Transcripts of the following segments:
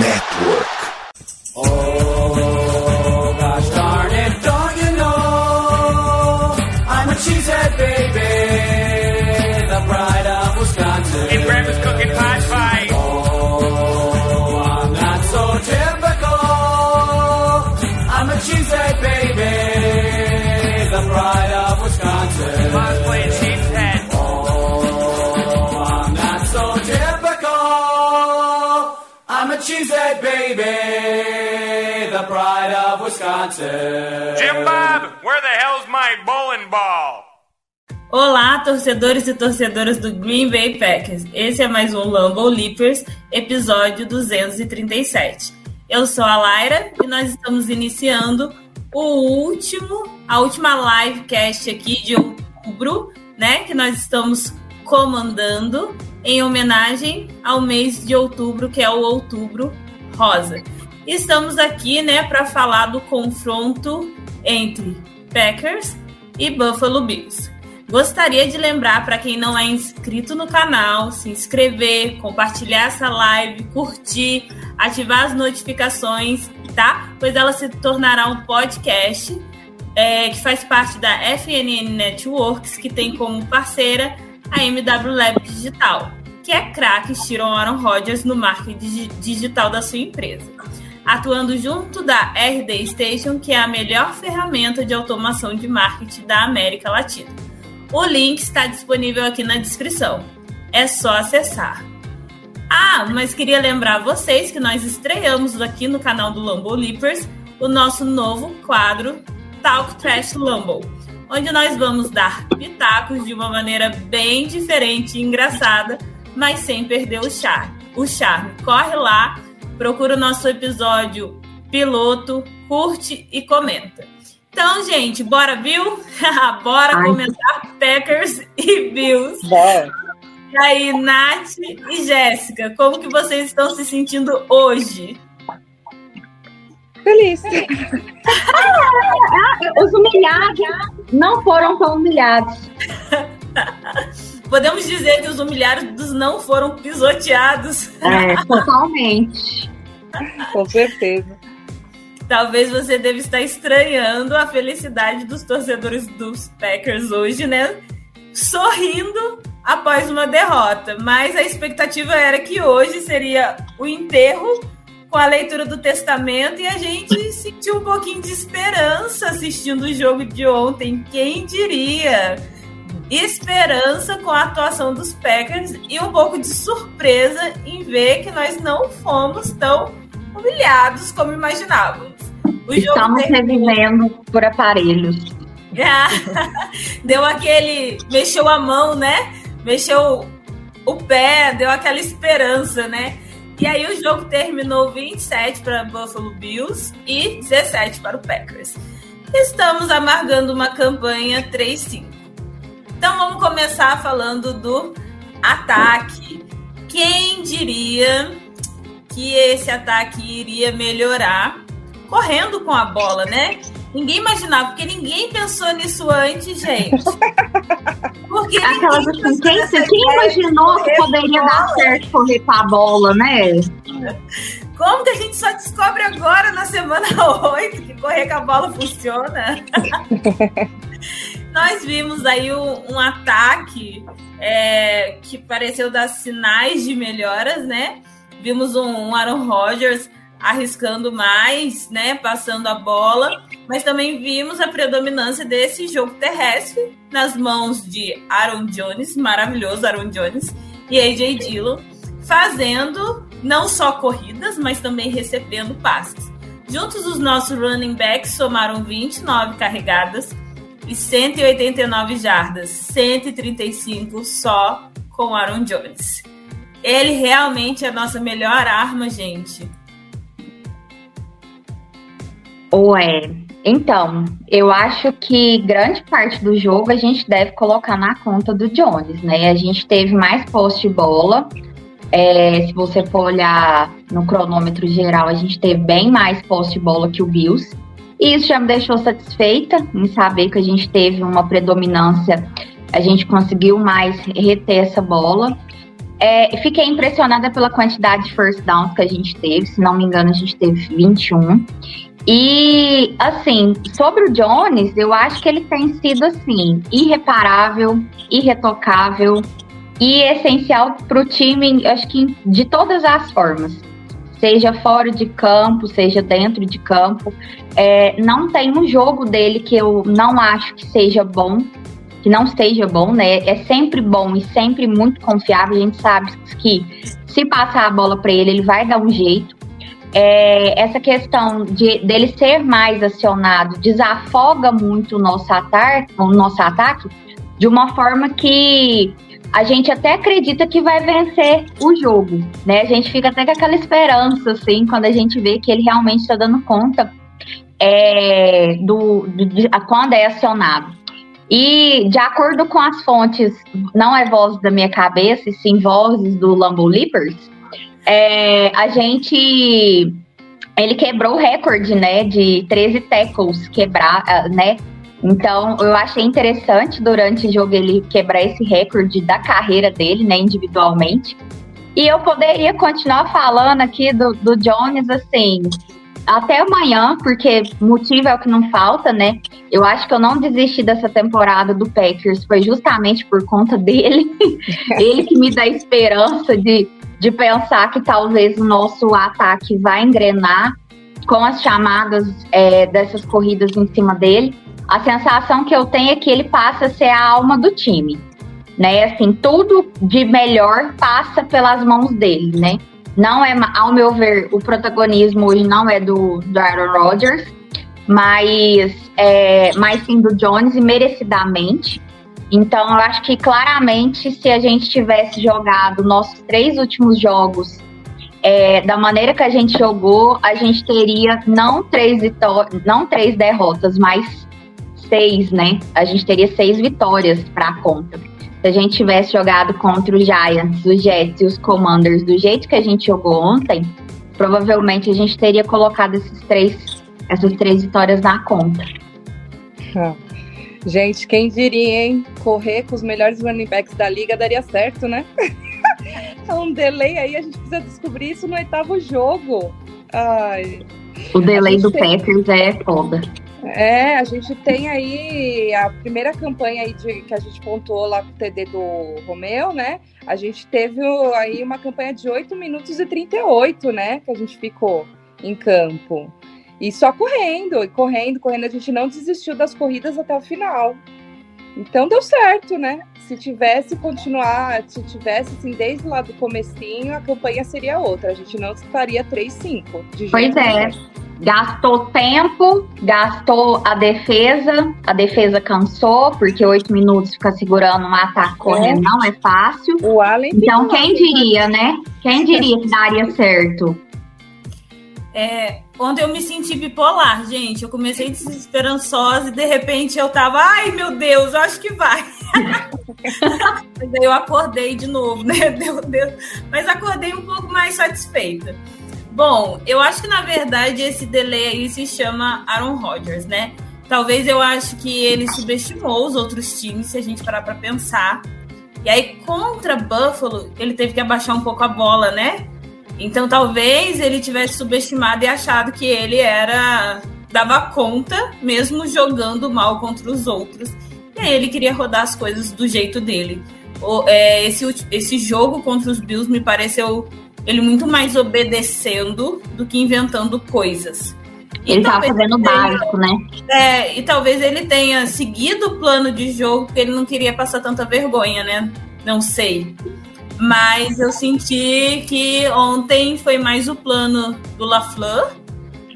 Network. Oh, of Wisconsin. Jim Bob, where the hell's my bowling ball? Olá, torcedores e torcedoras do Green Bay Packers. Esse é mais um Lambeau Leapers, episódio 237. Eu sou a Laira e nós estamos iniciando o último, a última livecast aqui de outubro, né, que nós estamos comandando em homenagem ao mês de outubro, que é o Outubro Rosa. Estamos aqui, né, para falar do confronto entre Packers e Buffalo Bills. Gostaria de lembrar para quem não é inscrito no canal, se inscrever, compartilhar essa live, curtir, ativar as notificações, tá? Pois ela se tornará um podcast é, que faz parte da FNN Networks, que tem como parceira a MW Lab Digital, que é craque tiram Aaron Rodgers no marketing digital da sua empresa. Atuando junto da RD Station, que é a melhor ferramenta de automação de marketing da América Latina. O link está disponível aqui na descrição. É só acessar. Ah, mas queria lembrar vocês que nós estreamos aqui no canal do Lambo Leapers o nosso novo quadro Talk Trash Lambo, onde nós vamos dar pitacos de uma maneira bem diferente e engraçada, mas sem perder o charme. O charme. Corre lá, procura o nosso episódio piloto, curte e comenta. Então, gente, bora, Bill? bora Ai. comentar Packers e Bills. Bora. E aí, Nath e Jéssica, como que vocês estão se sentindo hoje? Feliz. Os humilhados não foram tão humilhados. Podemos dizer que os humilhados não foram pisoteados. É, totalmente. Com certeza. Talvez você deva estar estranhando a felicidade dos torcedores dos Packers hoje, né? Sorrindo após uma derrota. Mas a expectativa era que hoje seria o enterro com a leitura do testamento e a gente sentiu um pouquinho de esperança assistindo o jogo de ontem. Quem diria? Esperança com a atuação dos Packers e um pouco de surpresa em ver que nós não fomos tão humilhados como imaginávamos. O jogo Estamos terminou- revivendo por aparelhos. deu aquele. Mexeu a mão, né? Mexeu o pé, deu aquela esperança, né? E aí o jogo terminou 27 para Buffalo Bills e 17 para o Packers. Estamos amargando uma campanha 3-5. Então vamos começar falando do ataque. Quem diria que esse ataque iria melhorar correndo com a bola, né? Ninguém imaginava, porque ninguém pensou nisso antes, gente. Porque Aquelas assim, quem, quem imaginou que poderia dar certo correr com a bola, né? Como que a gente só descobre agora na semana 8 que correr com a bola funciona? Nós vimos aí um, um ataque é, que pareceu dar sinais de melhoras, né? Vimos um, Aaron Rodgers arriscando mais, né? Passando a bola, mas também vimos a predominância desse jogo terrestre nas mãos de Aaron Jones, maravilhoso Aaron Jones, e AJ Dillon, fazendo não só corridas, mas também recebendo passes. Juntos, os nossos running backs somaram 29 carregadas e 189 jardas, 135 só com Aaron Jones. Ele realmente é a nossa melhor arma, gente. Ué, então, eu acho que grande parte do jogo a gente deve colocar na conta do Jones, né? A gente teve mais posse de bola. É, se você for olhar no cronômetro geral, a gente teve bem mais posse de bola que o Bills. E isso já me deixou satisfeita em saber que a gente teve uma predominância, a gente conseguiu mais reter essa bola. É, fiquei impressionada pela quantidade de first downs que a gente teve. Se não me engano, a gente teve 21. E, assim, sobre o Jones, eu acho que ele tem sido, assim, irreparável, irretocável e essencial para o time, acho que de todas as formas. Seja fora de campo, seja dentro de campo. É, não tem um jogo dele que eu não acho que seja bom que não esteja bom, né? É sempre bom e sempre muito confiável. A gente sabe que se passar a bola para ele, ele vai dar um jeito. É, essa questão de dele ser mais acionado desafoga muito o nosso ataque, o nosso ataque de uma forma que a gente até acredita que vai vencer o jogo, né? A gente fica até com aquela esperança, assim, quando a gente vê que ele realmente está dando conta é, do, do de, quando é acionado. E, de acordo com as fontes, não é voz da minha cabeça, e sim vozes do Lambo Leapers, é, a gente. Ele quebrou o recorde, né, de 13 tackles quebrar, ah, né? Então, eu achei interessante durante o jogo ele quebrar esse recorde da carreira dele, né, individualmente. E eu poderia continuar falando aqui do, do Jones, assim, até amanhã, porque motivo é o que não falta, né? Eu acho que eu não desisti dessa temporada do Packers, foi justamente por conta dele. Ele que me dá esperança de, de pensar que talvez o nosso ataque vai engrenar com as chamadas é, dessas corridas em cima dele. A sensação que eu tenho é que ele passa a ser a alma do time. Né, assim, tudo de melhor passa pelas mãos dele, né? Não é, ao meu ver, o protagonismo hoje não é do, do Aaron Rodgers, mas, é, mas sim do Jones e merecidamente. Então, eu acho que claramente, se a gente tivesse jogado nossos três últimos jogos é, da maneira que a gente jogou, a gente teria não três, não três derrotas, mas seis, né? A gente teria seis vitórias para a conta se a gente tivesse jogado contra os Giants, os Jets e os Commanders do jeito que a gente jogou ontem, provavelmente a gente teria colocado esses três, essas três vitórias na conta. Ah. Gente, quem diria, hein? Correr com os melhores running backs da liga daria certo, né? é um delay aí, a gente precisa descobrir isso no oitavo jogo. Ai. O delay do tem... Packers é foda. É, a gente tem aí a primeira campanha aí de, que a gente pontuou lá com o TD do Romeu, né? A gente teve aí uma campanha de 8 minutos e 38, né? Que a gente ficou em campo. E só correndo, e correndo, correndo. A gente não desistiu das corridas até o final. Então deu certo, né? Se tivesse continuar, se tivesse assim, desde lá do comecinho, a campanha seria outra. A gente não estaria 3-5. Pois é. Gastou tempo, gastou a defesa, a defesa cansou, porque oito minutos ficar segurando um ataque correndo é. não é fácil. O Allen então, quem diria, né? Quem diria que daria certo? É, ontem eu me senti bipolar, gente. Eu comecei desesperançosa e de repente eu tava, ai meu Deus, eu acho que vai. Mas aí eu acordei de novo, né? Meu Deus. Mas acordei um pouco mais satisfeita. Bom, eu acho que na verdade esse delay aí se chama Aaron Rodgers, né? Talvez eu acho que ele subestimou os outros times, se a gente parar para pensar. E aí contra Buffalo, ele teve que abaixar um pouco a bola, né? Então talvez ele tivesse subestimado e achado que ele era dava conta, mesmo jogando mal contra os outros. E aí ele queria rodar as coisas do jeito dele. É, esse, esse jogo contra os Bills me pareceu ele muito mais obedecendo do que inventando coisas. E ele tava fazendo o básico, né? É, e talvez ele tenha seguido o plano de jogo porque ele não queria passar tanta vergonha, né? Não sei. Mas eu senti que ontem foi mais o plano do LaFleur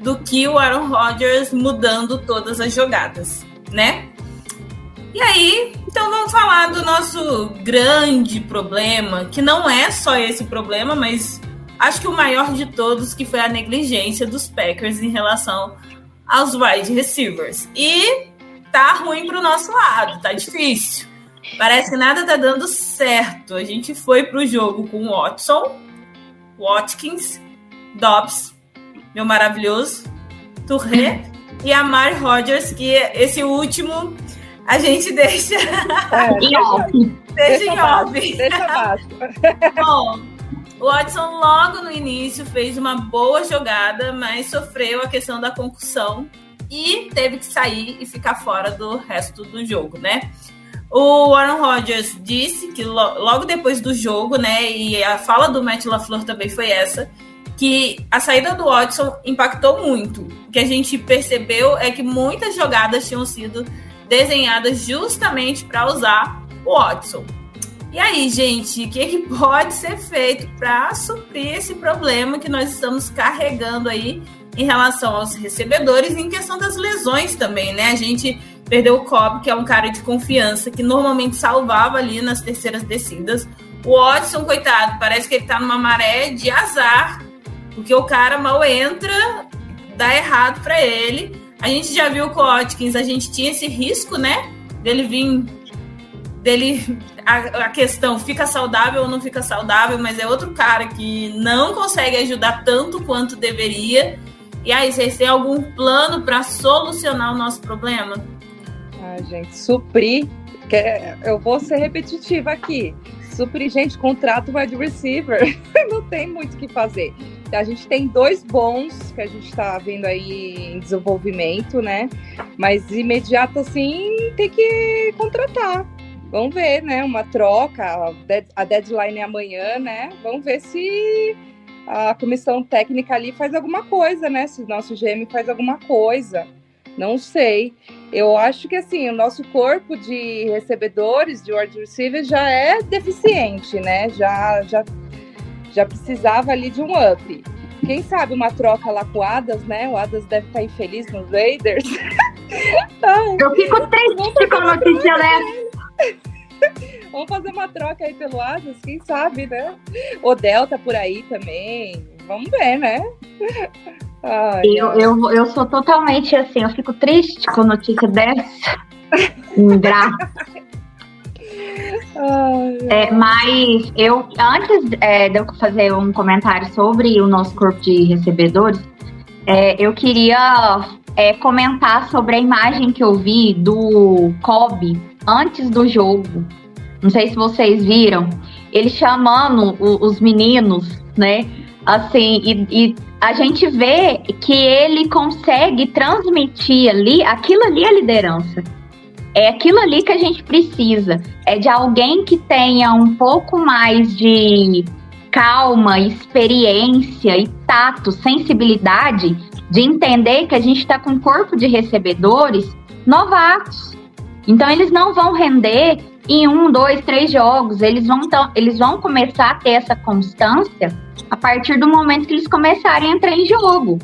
do que o Aaron Rodgers mudando todas as jogadas, né? E aí, então vamos falar do nosso grande problema, que não é só esse problema, mas acho que o maior de todos, que foi a negligência dos Packers em relação aos wide receivers. E tá ruim pro nosso lado, tá difícil. Parece que nada tá dando certo. A gente foi pro jogo com Watson, Watkins, Dobbs, meu maravilhoso, Touré e Amari Rodgers, que esse último a gente deixa, É, E off. deixa deixa em off. deixa abaixo. Bom, o Watson logo no início fez uma boa jogada, mas sofreu a questão da concussão e teve que sair e ficar fora do resto do jogo, né? O Warren Rodgers disse que lo- logo depois do jogo, né, e a fala do Matt LaFleur também foi essa, que a saída do Watson impactou muito. O que a gente percebeu é que muitas jogadas tinham sido desenhadas justamente para usar o Watson. E aí, gente, o que, que pode ser feito para suprir esse problema que nós estamos carregando aí em relação aos recebedores e em questão das lesões também, né? A gente perdeu o Cobb, que é um cara de confiança, que normalmente salvava ali nas terceiras descidas. O Watson, coitado, parece que ele tá numa maré de azar, porque o cara mal entra, dá errado para ele. A gente já viu com o Watkins, a gente tinha esse risco, né? Dele vir. Dele. A, a questão fica saudável ou não fica saudável, mas é outro cara que não consegue ajudar tanto quanto deveria. E aí, vocês têm algum plano para solucionar o nosso problema? Ai, gente, suprir. é- eu vou ser repetitiva aqui. Suprir, gente, contrato wide receiver. Não tem muito o que fazer. A gente tem dois bons que a gente tá vendo aí em desenvolvimento, né? Mas imediato assim tem que contratar. Vamos ver, né? Uma troca. A deadline é amanhã, né? Vamos ver se a comissão técnica ali faz alguma coisa, né? Se o nosso GM faz alguma coisa. Não sei. Eu acho que assim, o nosso corpo de recebedores, de wide receivers, já é deficiente, né? Já, já, já precisava ali de um up. Quem sabe uma troca lá com o Adas, né? O Adas deve estar infeliz nos Raiders. Ai, Eu fico triste com a notícia dessa. vamos fazer uma troca aí pelo Adas, quem sabe, né? O Delta por aí também. Vamos ver, né? Ai, Eu, eu, eu sou totalmente assim, eu fico triste com a notícia dessa. Ingrata. É, mas eu, antes é, de eu fazer um comentário sobre o nosso corpo de recebedores, é, eu queria é, comentar sobre a imagem que eu vi do Kobe antes do jogo. Não sei se vocês viram. Ele chamando o- os meninos, né? Assim, e, e a gente vê que ele consegue transmitir ali, aquilo ali é liderança. É aquilo ali que a gente precisa é de alguém que tenha um pouco mais de calma, experiência e tato, sensibilidade de entender que a gente está com um corpo de recebedores novatos. Então eles não vão render em um, dois, três jogos. Eles vão, tão, eles vão começar a ter essa constância a partir do momento que eles começarem a entrar em jogo.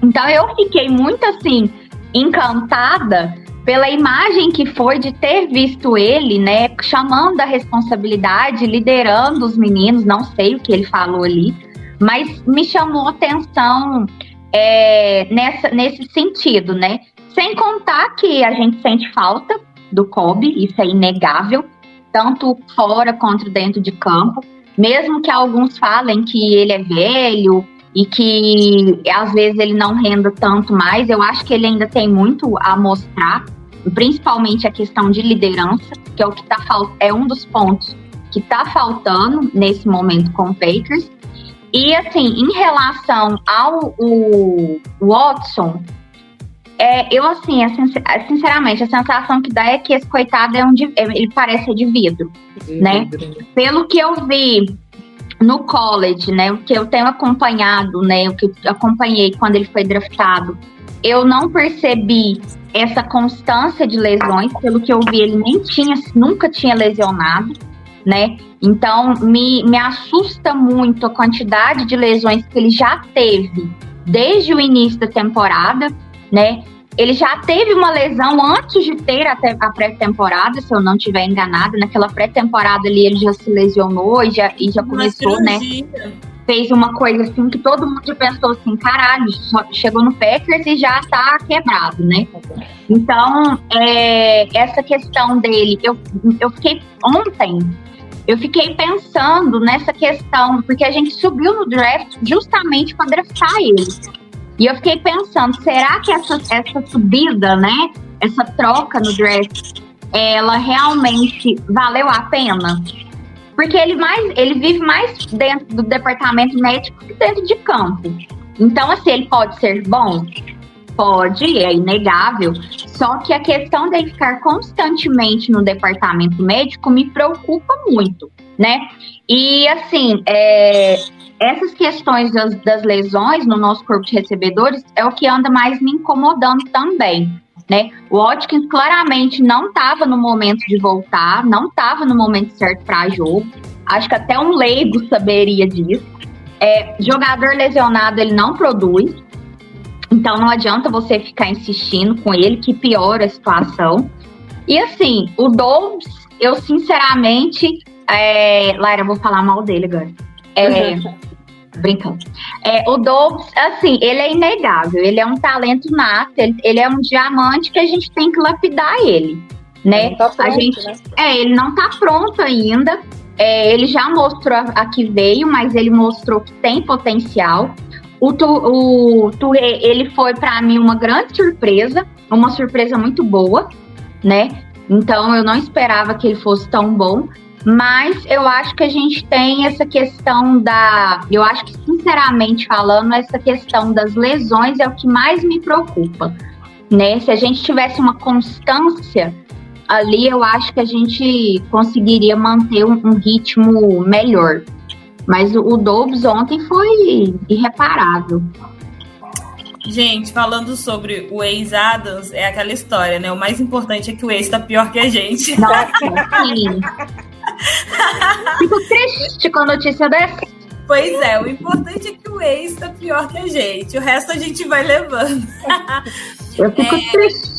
Então eu fiquei muito assim encantada pela imagem que foi de ter visto ele, né, chamando a responsabilidade, liderando os meninos, não sei o que ele falou ali, mas me chamou atenção é, nessa, nesse sentido, né? Sem contar que a gente sente falta do Kobe, isso é inegável, tanto fora quanto dentro de campo, mesmo que alguns falem que ele é velho e que às vezes ele não renda tanto mais, eu acho que ele ainda tem muito a mostrar, principalmente a questão de liderança, que é o que tá é um dos pontos que está faltando nesse momento com o Packers. E assim, em relação ao o Watson, é, eu assim, sinceramente, a sensação que dá é que esse coitado é um de, é- ele parece ser de vidro né? pelo que eu vi no college, né, o que eu tenho acompanhado, né, o que eu acompanhei quando ele foi draftado, eu não percebi essa constância de lesões, pelo que eu vi, ele nem tinha, nunca tinha lesionado, né? Então me, me assusta muito a quantidade de lesões que ele já teve desde o início da temporada, né? Ele já teve uma lesão antes de ter a, a pré-temporada, se eu não estiver enganada. Naquela pré-temporada ali ele já se lesionou e já, e já começou, né? Fez uma coisa assim que todo mundo pensou assim: caralho, só chegou no Packers e já tá quebrado, né? Então, é, essa questão dele, eu, eu fiquei ontem, eu fiquei pensando nessa questão, porque a gente subiu no draft justamente para draftar ele. E eu fiquei pensando, será que essa, essa subida, né? Essa troca no draft ela realmente valeu a pena? Porque ele mais, ele vive mais dentro do departamento médico que dentro de campo. Então, assim, ele pode ser bom? Pode, é inegável. Só que a questão dele ficar constantemente no departamento médico me preocupa muito, né? E assim, é, essas questões das, das lesões no nosso corpo de recebedores é o que anda mais me incomodando também. Né? O Watkins claramente não estava no momento de voltar, não estava no momento certo para jogo. Acho que até um leigo saberia disso. É, jogador lesionado ele não produz, então não adianta você ficar insistindo com ele que piora a situação. E assim, o Dobbs, eu sinceramente, é... Lara, vou falar mal dele agora. É, brincando. É, o Dobbs, assim, ele é inegável, ele é um talento nato, ele, ele, é um diamante que a gente tem que lapidar ele, né? Tá pronto, a gente, né? É, ele não tá pronto ainda. É, ele já mostrou a, a que veio, mas ele mostrou que tem potencial. O, tu, o Touré, ele foi para mim uma grande surpresa, uma surpresa muito boa, né? Então eu não esperava que ele fosse tão bom, mas eu acho que a gente tem essa questão da. Eu acho que, sinceramente falando, essa questão das lesões é o que mais me preocupa. Né? Se a gente tivesse uma constância ali, eu acho que a gente conseguiria manter um, um ritmo melhor. Mas o, o Dobbs ontem foi irreparável. Gente, falando sobre o ex-Adams, é aquela história, né? O mais importante é que o ex tá pior que a gente. Nossa, sim. Fico triste com a notícia dessa. Pois é, o importante é que o ex tá pior que a gente. O resto a gente vai levando. Eu fico É. triste.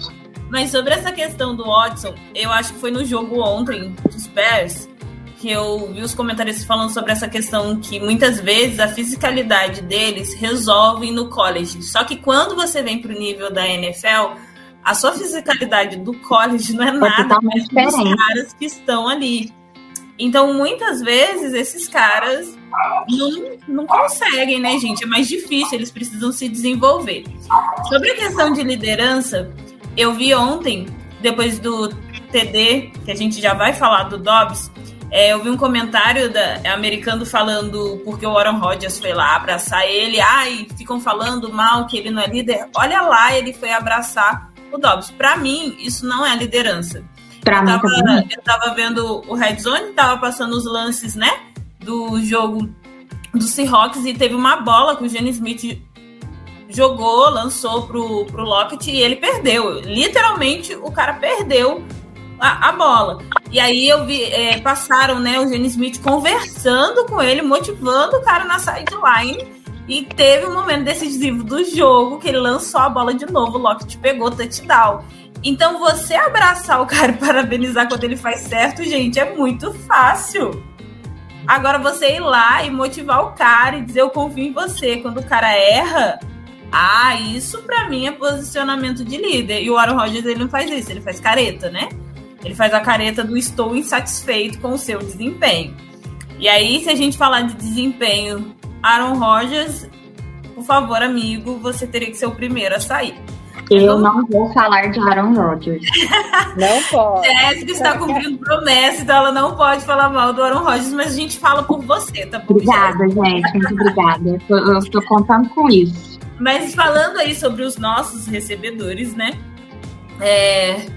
Mas sobre essa questão do Watson, eu acho que foi no jogo ontem dos Bears que eu vi os comentários falando sobre essa questão que muitas vezes a fisicalidade deles resolve no college. Só que quando você vem pro nível da NFL, a sua fisicalidade do college não é nada totalmente perto dos caras que estão ali. Então, muitas vezes, esses caras não, não conseguem, né, gente? É mais difícil, eles precisam se desenvolver. Sobre a questão de liderança, eu vi ontem, depois do TD, que a gente já vai falar do Dobbs, é, eu vi um comentário da americano falando porque o Aaron Rodgers foi lá abraçar ele. Ai, ficam falando mal que ele não é líder. Olha lá, ele foi abraçar o Dobbs. Pra mim, isso não é liderança. Pra Eu tava, eu tava vendo o Red Zone, tava passando os lances, né? Do jogo do Seahawks e teve uma bola que o Gene Smith jogou, lançou pro, pro Lockett e ele perdeu. Literalmente, o cara perdeu a, a bola. E aí eu vi, é, passaram, né, o Gene Smith conversando com ele, motivando o cara na sideline. E teve um momento decisivo do jogo que ele lançou a bola de novo, o Lockett pegou touchdown. Então, você abraçar o cara e parabenizar quando ele faz certo, gente, é muito fácil. Agora, você ir lá e motivar o cara e dizer eu confio em você quando o cara erra, ah, isso pra mim é posicionamento de líder. E o Aaron Rodgers, ele não faz isso, ele faz careta, né? Ele faz a careta do estou insatisfeito com o seu desempenho. E aí, se a gente falar de desempenho, Aaron Rodgers, por favor, amigo, você teria que ser o primeiro a sair. Eu não vou falar de Aaron Rodgers. Não pode. Jéssica está cumprindo promessa, então ela não pode falar mal do Aaron Rodgers, mas a gente fala por você, tá bom? Obrigada, gente. Muito obrigada. Eu tô contando com isso. Mas falando aí sobre os nossos recebedores, né? É,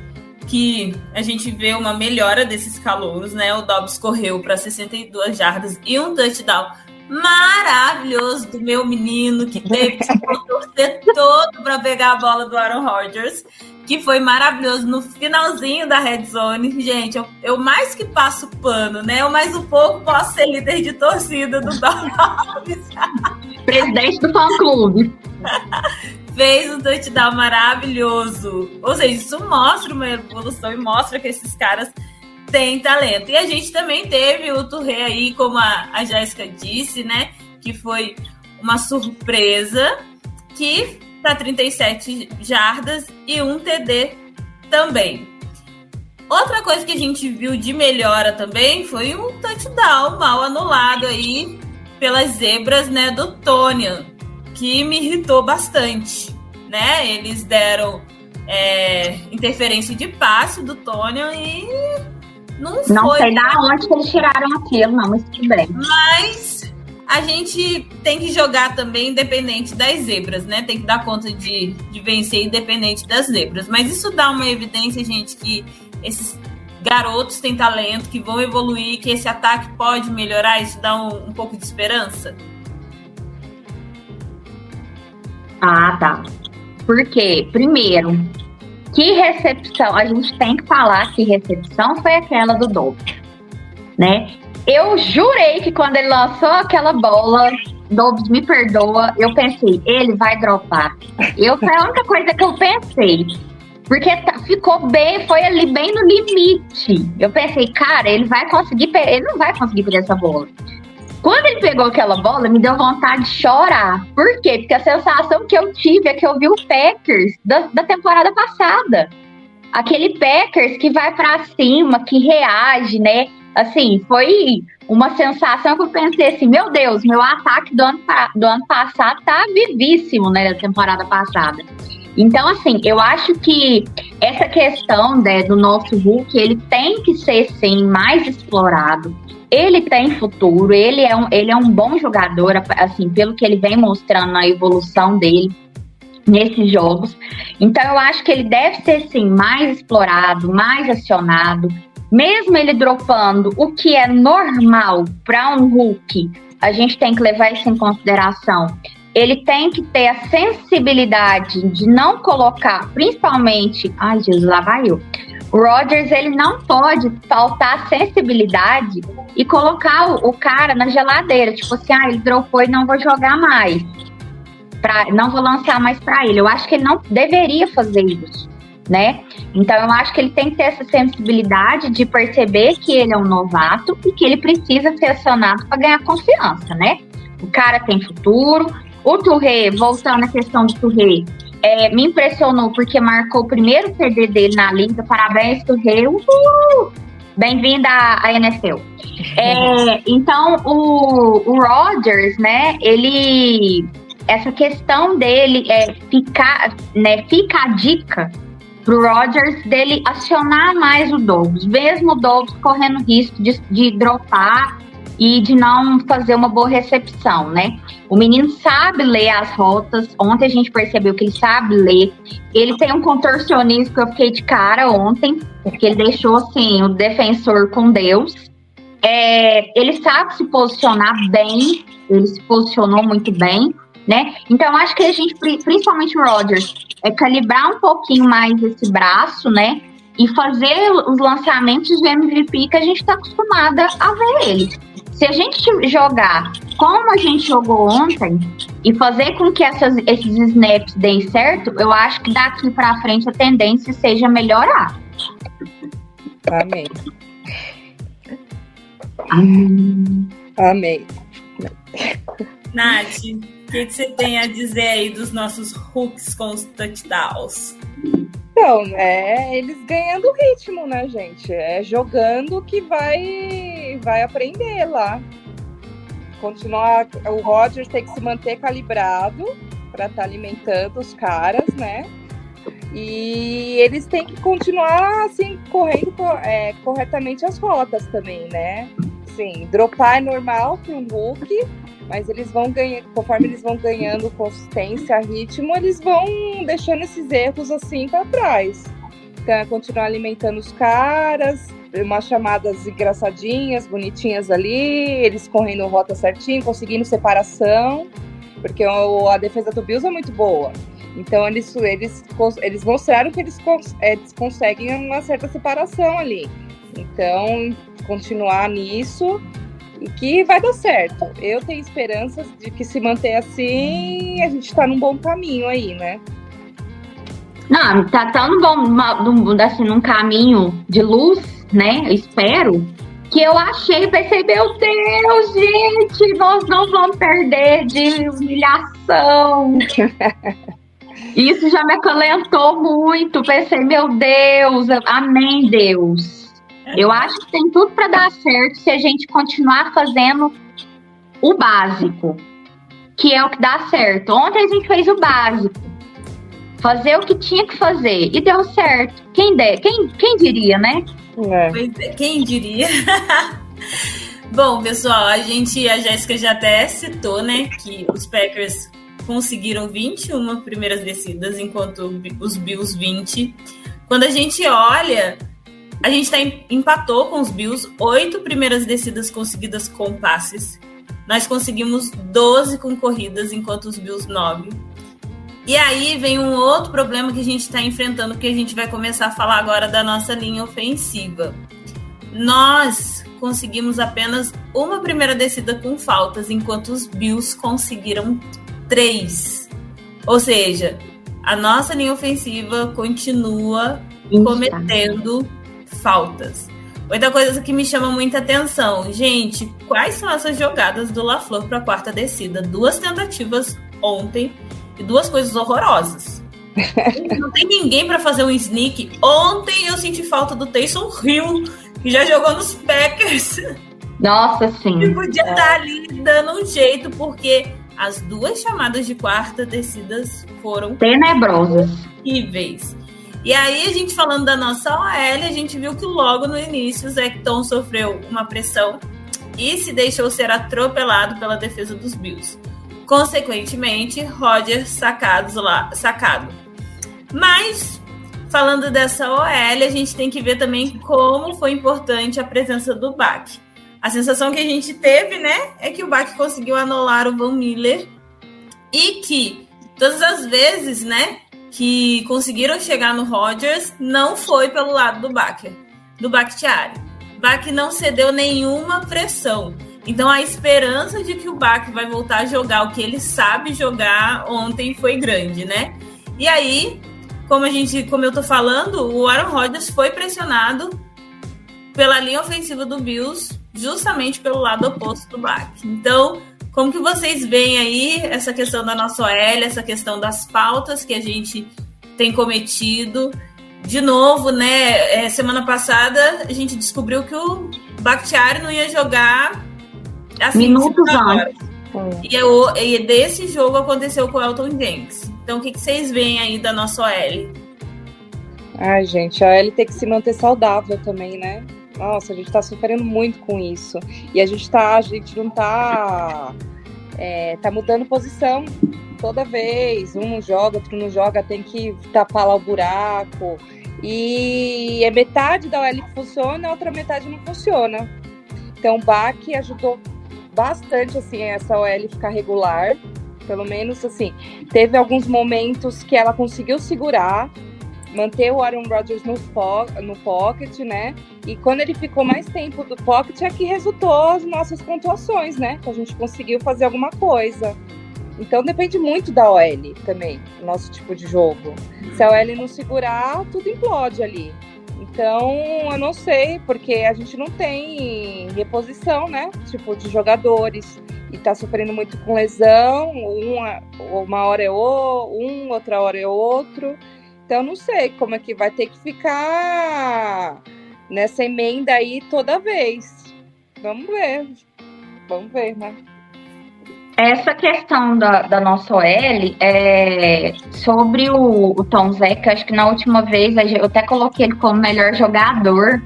que a gente vê uma melhora desses calouros, né? O Dobbs correu para 62 jardas e um touchdown maravilhoso do meu menino que teve que torcer todo para pegar a bola do Aaron Rodgers, que foi maravilhoso no finalzinho da red zone. Gente, eu, eu mais que passo pano, né? Eu mais um pouco posso ser líder de torcida do Dobbs. Presidente do fã-clube. fez um touchdown maravilhoso. Ou seja, isso mostra uma evolução e mostra que esses caras têm talento. E a gente também teve o Touré aí, como a, a Jéssica disse, né? Que foi uma surpresa, que para 37 jardas e um TD também. Outra coisa que a gente viu de melhora também foi um touchdown mal anulado aí pelas zebras, né, do Tonian que me irritou bastante, né? Eles deram é, interferência de passe do Tony e não, Não foi. sei da onde que eles tiraram aquilo, não, mas tudo bem. Mas a gente tem que jogar também independente das zebras, né? Tem que dar conta de, de vencer independente das zebras. Mas isso dá uma evidência, gente, que esses garotos têm talento, que vão evoluir, que esse ataque pode melhorar. Isso dá um, um pouco de esperança. Ah, tá. Por quê? Primeiro, que recepção, a gente tem que falar que recepção foi aquela do Dobbs, né? Eu jurei que quando ele lançou aquela bola, Dobbs me perdoa, eu pensei, ele vai dropar. Eu, foi a única coisa que eu pensei. Porque tá- ficou bem, foi ali bem no limite. Eu pensei, cara, ele vai conseguir, ele não vai conseguir pegar essa bola. Quando ele pegou aquela bola, me deu vontade de chorar. Por quê? Porque a sensação que eu tive é que eu vi o Packers da, da temporada passada. Aquele Packers que vai pra cima, que reage, né? Assim, foi uma sensação que eu pensei assim, meu Deus, meu ataque do ano, do ano passado tá vivíssimo, né? Da temporada passada. Então, assim, eu acho que essa questão né, do nosso Hulk, ele tem que ser, sim, mais explorado ele tem futuro, ele é um, ele é um bom jogador, assim, pelo que ele vem mostrando na evolução dele nesses jogos. Então eu acho que ele deve ser sim mais explorado, mais acionado, mesmo ele dropando o que é normal para um Hulk, a gente tem que levar isso em consideração. Ele tem que ter a sensibilidade de não colocar, principalmente, ai Jesus, lá vai eu. O Rodgers, ele não pode faltar sensibilidade e colocar o, cara na geladeira. Tipo assim, ah, ele dropou e não vou jogar mais. Pra, não vou lançar mais pra ele. Eu acho que ele não deveria fazer isso, né? Então eu acho que ele tem que ter essa sensibilidade de perceber que ele é um novato e que ele precisa ser acionado para ganhar confiança, né? O cara tem futuro. O Touré, voltando à questão do Touré, é, me impressionou porque marcou o primeiro CD dele na liga. Parabéns, Touré. Uhul! Bem-vinda à, NFL. É, então, o, o Rodgers, né, ele. Essa questão dele é ficar, né, fica a dica pro Rodgers dele acionar mais o Dobbs, mesmo o Dobbs correndo risco de, de dropar e de não fazer uma boa recepção, né? O menino sabe ler as rotas. Ontem a gente percebeu que ele sabe ler. Ele tem um contorcionismo que eu fiquei de cara ontem, porque ele deixou assim o defensor com Deus. É, ele sabe se posicionar bem, ele se posicionou muito bem, né? Então acho que a gente, principalmente o Rodgers, é calibrar um pouquinho mais esse braço, né? E fazer os lançamentos de MVP que a gente está acostumada a ver ele. Se a gente jogar como a gente jogou ontem e fazer com que essas, esses snaps deem certo, eu acho que daqui para frente a tendência seja melhorar. Amém. Hum. Amém. Nath, o que, que você tem a dizer aí dos nossos hooks com os touchdowns? Então, é eles ganhando ritmo, né, gente? É jogando que vai, vai aprender lá. Continuar, o Rodgers tem que se manter calibrado para estar tá alimentando os caras, né? E eles têm que continuar assim correndo é, corretamente as rotas também, né? Sim, dropar é normal para um Hulk, mas eles vão ganhando, conforme eles vão ganhando consistência, ritmo, eles vão deixando esses erros assim para trás. Então, é continuar alimentando os caras, umas chamadas engraçadinhas, bonitinhas ali, eles correndo rota certinho, conseguindo separação, porque a defesa do Bills é muito boa. Então, eles, eles, eles mostraram que eles, eles conseguem uma certa separação ali. Então, continuar nisso e que vai dar certo. Eu tenho esperanças de que se manter assim, a gente está num bom caminho aí, né? Não, tá tão bom, assim, num caminho de luz, né? Eu espero. Que eu achei, pensei, meu Deus, gente, nós não vamos perder de humilhação. Isso já me acalentou muito. Pensei, meu Deus, amém, Deus. Eu acho que tem tudo para dar certo se a gente continuar fazendo o básico, que é o que dá certo. Ontem a gente fez o básico. fazer o que tinha que fazer e deu certo. Quem, der, quem, quem diria, né? É. É, quem diria? Bom, pessoal, a gente, a Jéssica já até citou, né, que os Packers conseguiram 21 primeiras descidas, enquanto os Bills 20. Quando a gente olha, a gente tá, empatou com os Bills, oito primeiras descidas conseguidas com passes. Nós conseguimos 12 com corridas, enquanto os Bills 9. E aí vem um outro problema que a gente está enfrentando, que a gente vai começar a falar agora da nossa linha ofensiva. Nós conseguimos apenas uma primeira descida com faltas, enquanto os Bills conseguiram três. Ou seja, a nossa linha ofensiva continua cometendo faltas. Outra coisa que me chama muita atenção, gente, quais são essas jogadas do LaFleur para a quarta descida? Duas tentativas ontem e duas coisas horrorosas. Não tem ninguém para fazer um sneak. Ontem eu senti falta do Taysom Hill, que já jogou nos Packers. Nossa, sim. E podia estar ali dando um jeito, porque as duas chamadas de quarta descidas foram Tenebrosas. horríveis. E aí, a gente falando da nossa OL, a gente viu que logo no início o Zecton sofreu uma pressão e se deixou ser atropelado pela defesa dos Bills. Consequentemente, Roger sacados lá, sacado. Mas, falando dessa OL, a gente tem que ver também como foi importante a presença do Bach. A sensação que a gente teve, né, é que o Bach conseguiu anular o Von Miller e que todas as vezes, né, que conseguiram chegar no Rodgers não foi pelo lado do Baker, do Bakhtiari. Bach não cedeu nenhuma pressão. Então a esperança de que o Bach vai voltar a jogar o que ele sabe jogar ontem foi grande, né? E aí, como a gente, como eu tô falando, o Aaron Rodgers foi pressionado pela linha ofensiva do Bills, justamente pelo lado oposto do Bach. Então, como que vocês veem aí essa questão da nossa OL, essa questão das faltas que a gente tem cometido? De novo, né? É, semana passada a gente descobriu que o Bakhtiari não ia jogar assim, Minutos antes. E, é e desse jogo aconteceu com o Elton Jenks. Então, o que, que vocês veem aí da nossa OL? Ai, gente, a Ellie tem que se manter saudável também, né? Nossa, a gente tá sofrendo muito com isso. E a gente tá, a gente não tá. é, tá mudando posição toda vez. Um não joga, outro não joga, tem que tapar lá o buraco. E é metade da OL que funciona, a outra metade não funciona. Então o Bach ajudou bastante assim essa OL ficar regular. Pelo menos assim, teve alguns momentos que ela conseguiu segurar, manter o Aaron Rodgers no, po no pocket, né? E quando ele ficou mais tempo do pocket é que resultou as nossas pontuações, né? Que a gente conseguiu fazer alguma coisa. Então depende muito da OL também, o nosso tipo de jogo. Se a OL não segurar, tudo implode ali. Então, eu não sei, porque a gente não tem reposição, né? Tipo, de jogadores. E tá sofrendo muito com lesão. Uma, uma hora é o, um, outra hora é outro. Então, não sei como é que vai ter que ficar nessa emenda aí toda vez. Vamos ver. Vamos ver, né? Essa questão da, da nossa OL é sobre o, o Tom que acho que na última vez eu até coloquei ele como melhor jogador,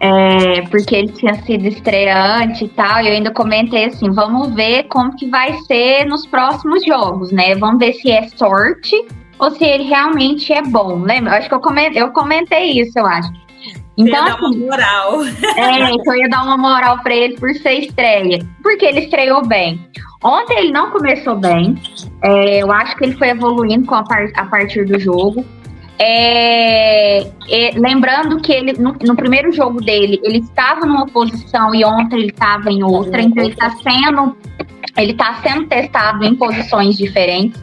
é, porque ele tinha sido estreante e tal, e eu ainda comentei assim, vamos ver como que vai ser nos próximos jogos, né? Vamos ver se é sorte ou se ele realmente é bom, lembra? Eu acho que eu comentei, eu comentei isso, eu acho. Então, Ia dar uma assim, moral. é, então eu ia dar uma moral pra ele por ser estreia. Porque ele estreou bem. Ontem ele não começou bem. É, eu acho que ele foi evoluindo com a, par- a partir do jogo. É, é, lembrando que ele no, no primeiro jogo dele ele estava numa posição e ontem ele estava em outra, então ele está sendo ele está sendo testado em posições diferentes.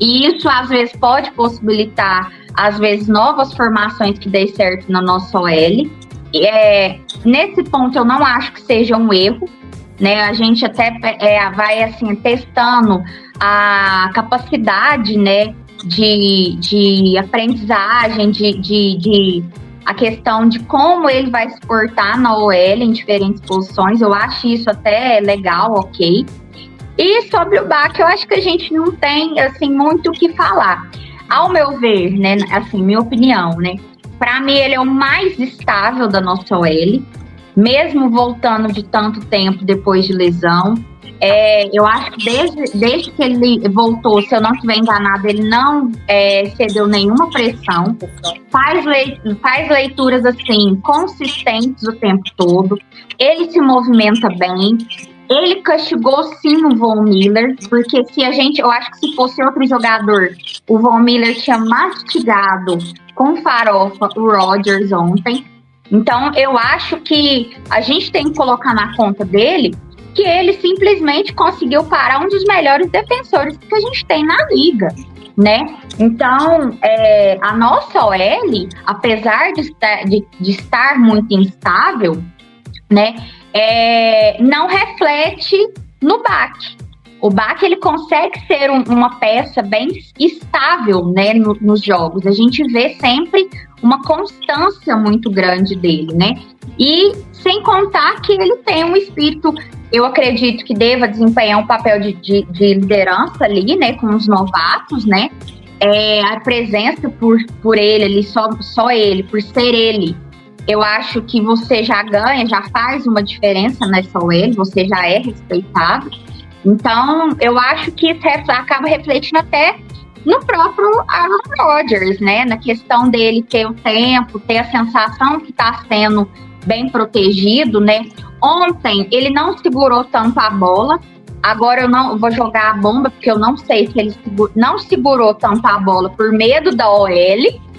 E isso às vezes pode possibilitar às vezes novas formações que dê certo na nossa OL. É, nesse ponto eu não acho que seja um erro, né? A gente até é, vai assim testando a capacidade, né, de, de aprendizagem, de, de, de a questão de como ele vai se portar na OL em diferentes posições. Eu acho isso até legal, ok. E sobre o Bach, eu acho que a gente não tem assim muito o que falar. ao meu ver, né, assim, minha opinião, né, para mim ele é o mais estável da nossa OL, mesmo voltando de tanto tempo depois de lesão. É, eu acho que desde, desde que ele voltou, se eu não estiver enganado, ele não é, cedeu nenhuma pressão. Faz, faz leituras assim consistentes o tempo todo. Ele se movimenta bem. Ele castigou sim o Von Miller, porque se a gente, eu acho que se fosse outro jogador, o Von Miller tinha mastigado com farofa o Rodgers ontem. Então eu acho que a gente tem que colocar na conta dele que ele simplesmente conseguiu parar um dos melhores defensores que a gente tem na liga, né? Então, é, a nossa OL, apesar de de, de estar muito instável, né, é, não reflete no BAC. O BAC ele consegue ser um, uma peça bem estável né, no, nos jogos. A gente vê sempre uma constância muito grande dele, né? E sem contar que ele tem um espírito eu acredito que deva desempenhar um papel de, de, de liderança ali, né, com os novatos, né? É, a presença por, por ele ali, só, só ele, por ser ele, eu acho que você já ganha, já faz uma diferença nessa OL, você já é respeitado. Então, eu acho que isso acaba refletindo até no próprio Aaron Rodgers, né? Na questão dele ter o tempo, ter a sensação que está sendo bem protegido, né? Ontem ele não segurou tanto a bola. Agora eu não vou jogar a bomba porque eu não sei se ele não segurou tanto a bola por medo da OL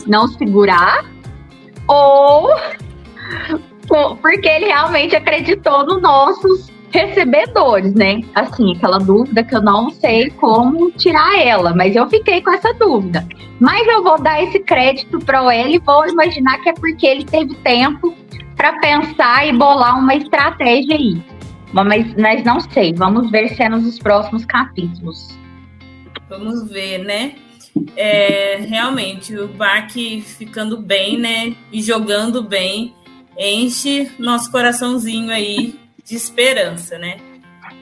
não segurar ou porque ele realmente acreditou nos nossos recebedores, né? Assim, aquela dúvida que eu não sei como tirar ela, mas eu fiquei com essa dúvida. Mas eu vou dar esse crédito para o ele e vou imaginar que é porque ele teve tempo para pensar e bolar uma estratégia aí. Mas, mas não sei, vamos ver se é nos próximos capítulos. Vamos ver, né? É, realmente, o Bach ficando bem, né? E jogando bem, enche nosso coraçãozinho aí de esperança, né?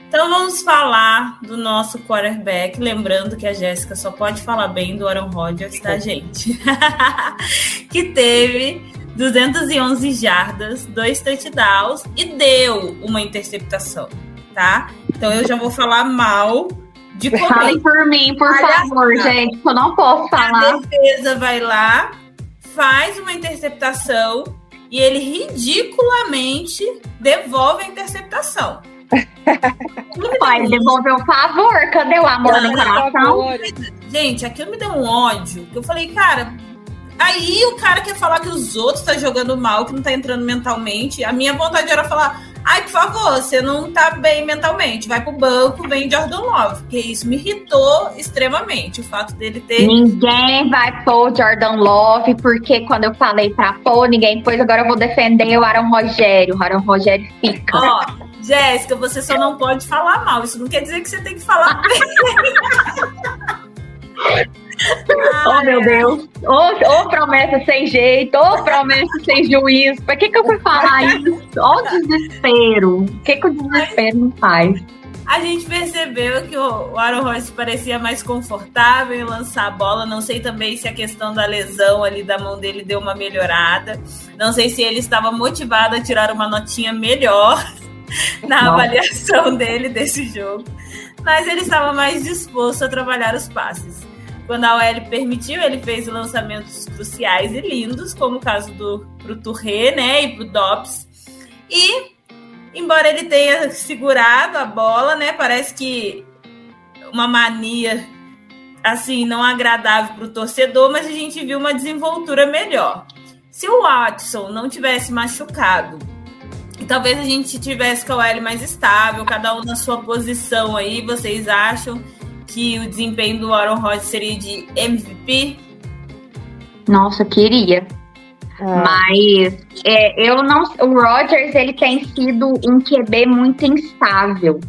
Então vamos falar do nosso quarterback, lembrando que a Jéssica só pode falar bem do Aaron Rodgers, tá, gente? que teve 211 jardas, dois touchdowns e deu uma interceptação, tá? Então eu já vou falar mal de Falem por mim, por Olha favor, gente, eu não posso falar. A defesa vai lá, faz uma interceptação e ele ridiculamente devolve a interceptação. Pai, devolveu o favor, cadê o amor no coração? Gente, aquilo me deu um ódio. Eu falei, cara, Aí o cara quer falar que os outros tá jogando mal, que não tá entrando mentalmente. A minha vontade era falar: ai, por favor, você não tá bem mentalmente, vai pro banco, vem Jordan Love. Porque isso me irritou extremamente, o fato dele ter. Ninguém vai pôr Jordan Love, porque quando eu falei pra pôr, ninguém pôs, agora eu vou defender o Aaron Rogério. O Aaron Rogério fica. Ó, Jéssica, você só não pode falar mal. Isso não quer dizer que você tem que falar bem. oh, meu Deus. Ô oh, oh, promessa sem jeito, ô oh, promessa sem juízo. Por que, que eu fui falar isso? Ó o desespero. O que, que o desespero não faz? A gente percebeu que o Aaron Rodgers parecia mais confortável em lançar a bola. Não sei também se a questão da lesão ali da mão dele deu uma melhorada. Não sei se ele estava motivado a tirar uma notinha melhor na Nossa. avaliação dele desse jogo. Mas ele estava mais disposto a trabalhar os passes. Quando a OL permitiu, ele fez lançamentos cruciais e lindos, como o caso do pro Touré, né, e pro Dobbs. E embora ele tenha segurado a bola, né, parece que uma mania assim não agradável para o torcedor, mas a gente viu uma desenvoltura melhor. Se o Watson não tivesse machucado, talvez a gente tivesse com a OL mais estável, cada um na sua posição aí, vocês acham que o desempenho do Aaron Rodgers seria de MVP? Nossa, queria. Ah. Mas é, eu não. O Rodgers ele tem sido um QB muito instável.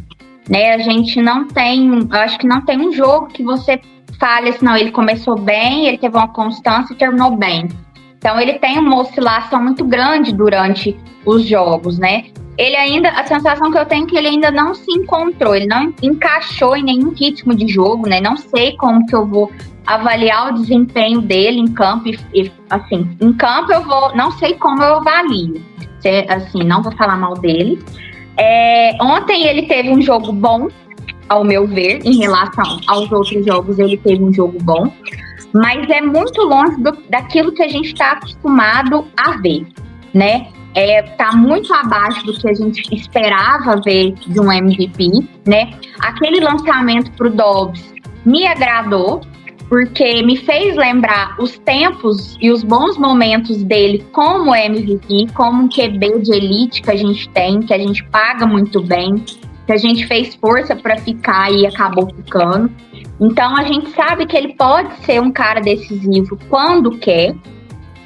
Né? A gente não tem. Acho que não tem um jogo que você fale assim, não, ele começou bem, ele teve uma constância e terminou bem. Então ele tem uma oscilação muito grande durante os jogos, né? Ele ainda, a sensação que eu tenho é que ele ainda não se encontrou, ele não encaixou em nenhum ritmo de jogo, né? Não sei como que eu vou avaliar o desempenho dele em campo e, e assim, em campo eu vou, não sei como eu avalio, se, assim, não vou falar mal dele. É, ontem ele teve um jogo bom, ao meu ver, em relação aos outros jogos, ele teve um jogo bom, mas é muito longe do, daquilo que a gente está acostumado a ver, né? É, tá muito abaixo do que a gente esperava ver de um MVP, né? Aquele lançamento pro Dobbs me agradou, porque me fez lembrar os tempos e os bons momentos dele como MVP, como um QB de elite que a gente tem, que a gente paga muito bem, que a gente fez força para ficar e acabou ficando. Então a gente sabe que ele pode ser um cara decisivo quando quer,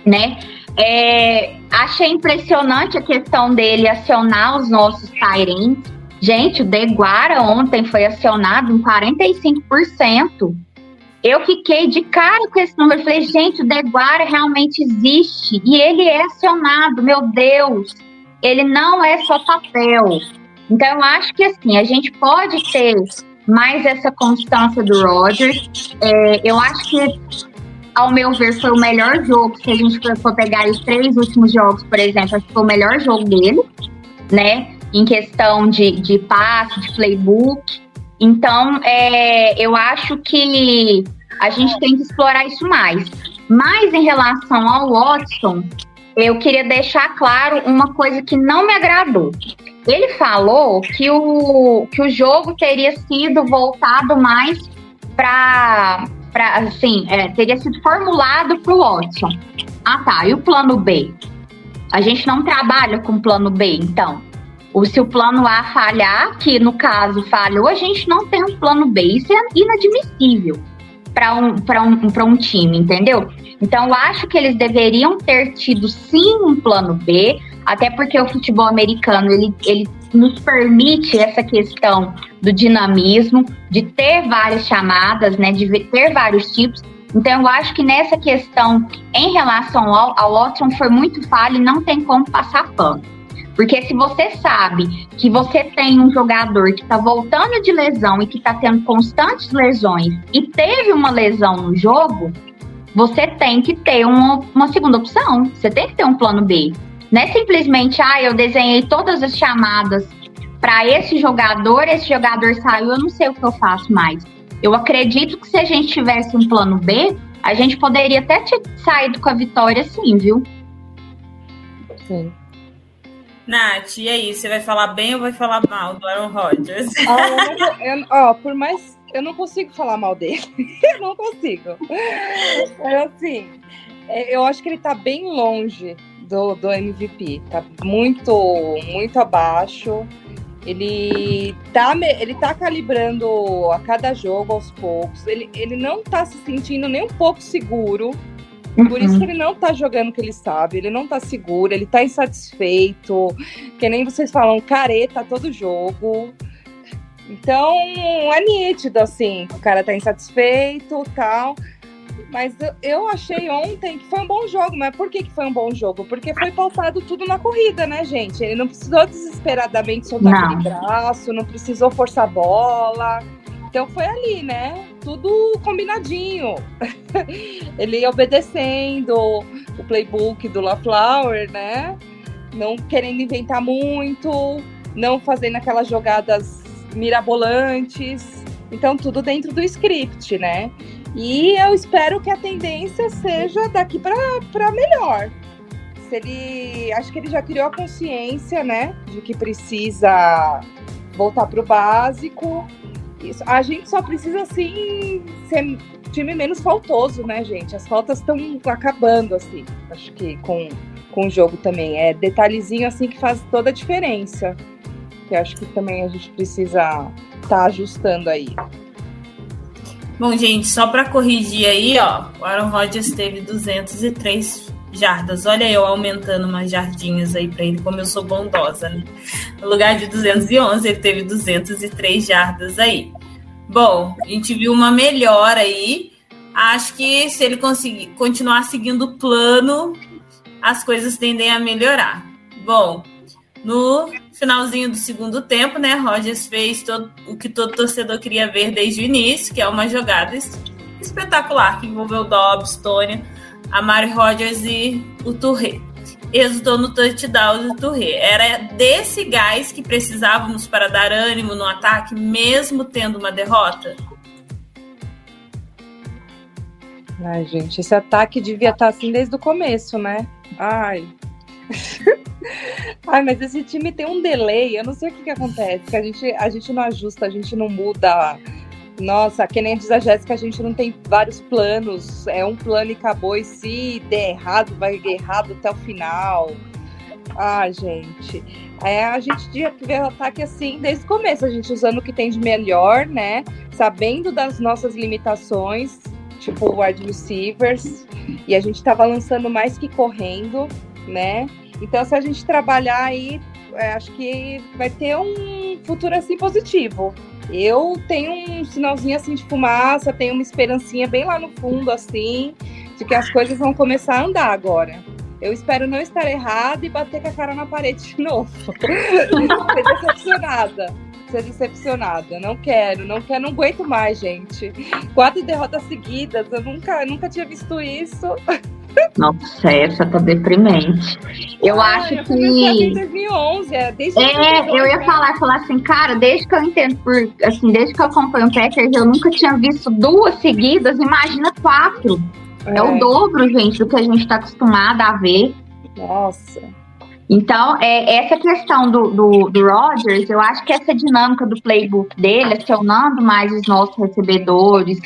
né? É, achei impressionante a questão dele acionar os nossos Tyrants. Gente, o Deguara ontem foi acionado em 45%. Eu fiquei de cara com esse número. Falei, gente, o Deguara realmente existe. E ele é acionado, meu Deus. Ele não é só papel. Então, eu acho que assim, a gente pode ter mais essa constância do Rogers. É, eu acho que ao meu ver, foi o melhor jogo. Se a gente for pegar os três últimos jogos, por exemplo, acho que foi o melhor jogo dele, né? Em questão de, de passe, de playbook. Então, é, eu acho que a gente tem que explorar isso mais. Mas em relação ao Watson, eu queria deixar claro uma coisa que não me agradou. Ele falou que o, que o jogo teria sido voltado mais para para assim, é, teria sido formulado para o Watson. Ah, tá. E o plano B? A gente não trabalha com plano B, então. Ou se o plano A falhar, que no caso falhou, a gente não tem um plano B. Isso é inadmissível para um, um, um time, entendeu? Então, eu acho que eles deveriam ter tido sim um plano B, até porque o futebol americano ele, ele nos permite essa questão do dinamismo, de ter várias chamadas, né, de ter vários tipos. Então, eu acho que nessa questão, em relação ao, ao Watson, foi muito falha e não tem como passar pano. Porque se você sabe que você tem um jogador que está voltando de lesão e que está tendo constantes lesões e teve uma lesão no jogo, você tem que ter uma, uma segunda opção. Você tem que ter um plano B. Não é simplesmente, ah, eu desenhei todas as chamadas para esse jogador, esse jogador saiu, eu não sei o que eu faço mais. Eu acredito que se a gente tivesse um plano B, a gente poderia até ter saído com a vitória sim, viu? Sim. Nath, e aí, você vai falar bem ou vai falar mal do Aaron Rodgers? Ah, eu, ó, por mais. Eu não consigo falar mal dele. eu não consigo. É assim, é, eu acho que ele tá bem longe do, do MVP. Tá muito, muito abaixo. Ele tá, ele tá calibrando a cada jogo aos poucos. Ele, ele não tá se sentindo nem um pouco seguro. Por isso que ele não tá jogando o que ele sabe, ele não tá seguro, ele tá insatisfeito, que nem vocês falam, careta todo jogo. Então, é nítido, assim, o cara tá insatisfeito tal. Mas eu achei ontem que foi um bom jogo. Mas por que, que foi um bom jogo? Porque foi pautado tudo na corrida, né, gente? Ele não precisou desesperadamente soltar não. aquele braço, não precisou forçar a bola. Então foi ali, né? Tudo combinadinho. Ele obedecendo o playbook do LaFlower, né? Não querendo inventar muito, não fazendo aquelas jogadas mirabolantes. Então, tudo dentro do script, né? E eu espero que a tendência seja daqui para melhor. Se ele, acho que ele já criou a consciência, né, de que precisa voltar para o básico. Isso. A gente só precisa assim ser time menos faltoso, né, gente? As faltas estão acabando assim. Acho que com com o jogo também é detalhezinho assim que faz toda a diferença. Que acho que também a gente precisa estar tá ajustando aí. Bom, gente, só para corrigir aí, ó, o Aaron Rodgers teve 203 jardas. Olha eu aumentando umas jardinhas aí para ele, como eu sou bondosa, né? No lugar de 211, ele teve 203 jardas aí. Bom, a gente viu uma melhora aí. Acho que se ele conseguir continuar seguindo o plano, as coisas tendem a melhorar. Bom, no Finalzinho do segundo tempo, né? Rogers fez todo, o que todo torcedor queria ver desde o início, que é uma jogada espetacular que envolveu Dobbs, Tony, a Mari Rogers e o Touré. Resultou no touchdown do Touré. Era desse gás que precisávamos para dar ânimo no ataque, mesmo tendo uma derrota? Ai, gente, esse ataque devia estar assim desde o começo, né? Ai. Ai, mas esse time tem um delay, eu não sei o que, que acontece, que a gente, a gente não ajusta, a gente não muda. Nossa, que nem diz a Jéssica, a gente não tem vários planos, é um plano e acabou, e se der errado, vai errado até o final. Ah, gente. É, a gente tinha que ver o ataque assim desde o começo, a gente usando o que tem de melhor, né? Sabendo das nossas limitações, tipo wide receivers, e a gente estava lançando mais que correndo, né? Então, se a gente trabalhar aí, é, acho que vai ter um futuro assim positivo. Eu tenho um sinalzinho assim de fumaça, tenho uma esperancinha bem lá no fundo, assim, de que as coisas vão começar a andar agora. Eu espero não estar errada e bater com a cara na parede de novo. ser decepcionada. Ser decepcionada. Não quero, não quero, não aguento mais, gente. Quatro derrotas seguidas, eu nunca, nunca tinha visto isso. Nossa, essa tá deprimente. Eu Ah, acho eu que. comecei em 2011, é, desde É, 2011, eu ia falar, falar assim, cara, desde que eu entendo por, assim, desde que eu acompanho o Packers, eu nunca tinha visto duas seguidas, imagina quatro. É, o dobro, gente, do que a gente tá acostumada a ver. Nossa. Então, é, essa questão do, do, do Rodgers, eu acho que essa dinâmica do playbook dele, acionando mais os nossos recebedores,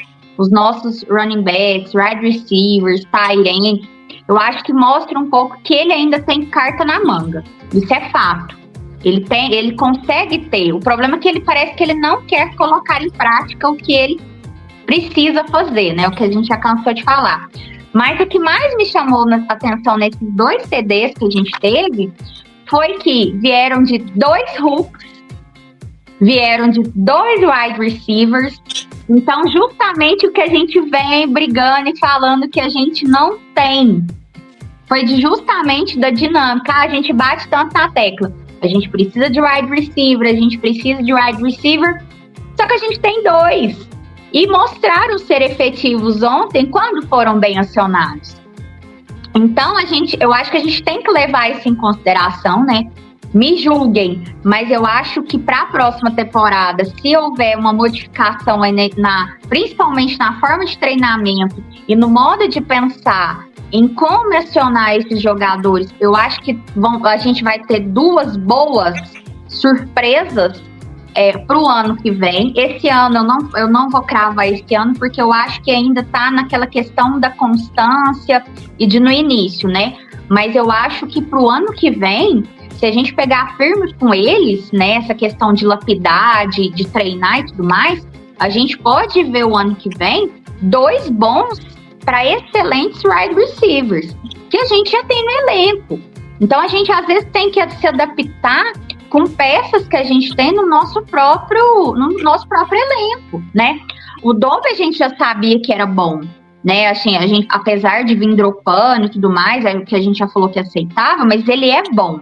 os nossos running backs, wide receivers, tight end, eu acho que mostra um pouco que ele ainda tem carta na manga. Isso é fato. Ele tem, ele consegue ter. O problema é que ele parece que ele não quer colocar em prática o que ele precisa fazer, né? O que a gente já cansou de falar. Mas o que mais me chamou na- atenção nesses dois CDs que a gente teve foi que vieram de dois hooks, vieram de dois wide receivers. Então, justamente o que a gente vem brigando e falando que a gente não tem. Foi justamente da dinâmica. Ah, a gente bate tanto na tecla. A gente precisa de wide receiver, a gente precisa de wide receiver. Só que a gente tem dois. E mostraram ser efetivos ontem quando foram bem acionados. Então, a gente, eu acho que a gente tem que levar isso em consideração, né? Me julguem, mas eu acho que para a próxima temporada, se houver uma modificação na- principalmente na forma de treinamento e no modo de pensar em como acionar esses jogadores, eu acho que vão, a gente vai ter duas boas surpresas é, para o ano que vem. Esse ano eu não, eu não vou cravar esse ano, porque eu acho que ainda está naquela questão da constância e de no início, né? Mas eu acho que para o ano que vem, se a gente pegar firme com eles, né, essa questão de lapidar, de, treinar e tudo mais, a gente pode ver o ano que vem dois bons para excelentes wide receivers, que a gente já tem no elenco. Então a gente às vezes tem que se adaptar com peças que a gente tem no nosso próprio, no nosso próprio elenco, né? O Dove a gente já sabia que era bom, né? Assim, a gente, apesar de vir dropando e tudo mais, é o que a gente já falou que aceitava, mas ele é bom.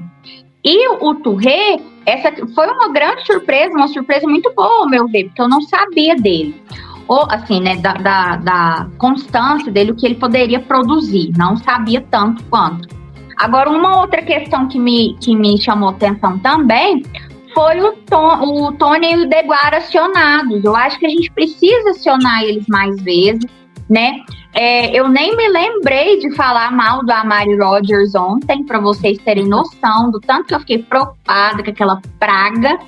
E o Touré, essa foi uma grande surpresa, uma surpresa muito boa, meu ver, porque eu não sabia dele. Ou, assim, né, da, da, da constância dele, o que ele poderia produzir. Não sabia tanto quanto. Agora, uma outra questão que me, que me chamou atenção também foi o, Ton, o Tony e o Deguara acionados. Eu acho que a gente precisa acionar eles mais vezes, né? É, eu nem me lembrei de falar mal do Amari Rogers ontem, para vocês terem noção do tanto que eu fiquei preocupada com aquela praga,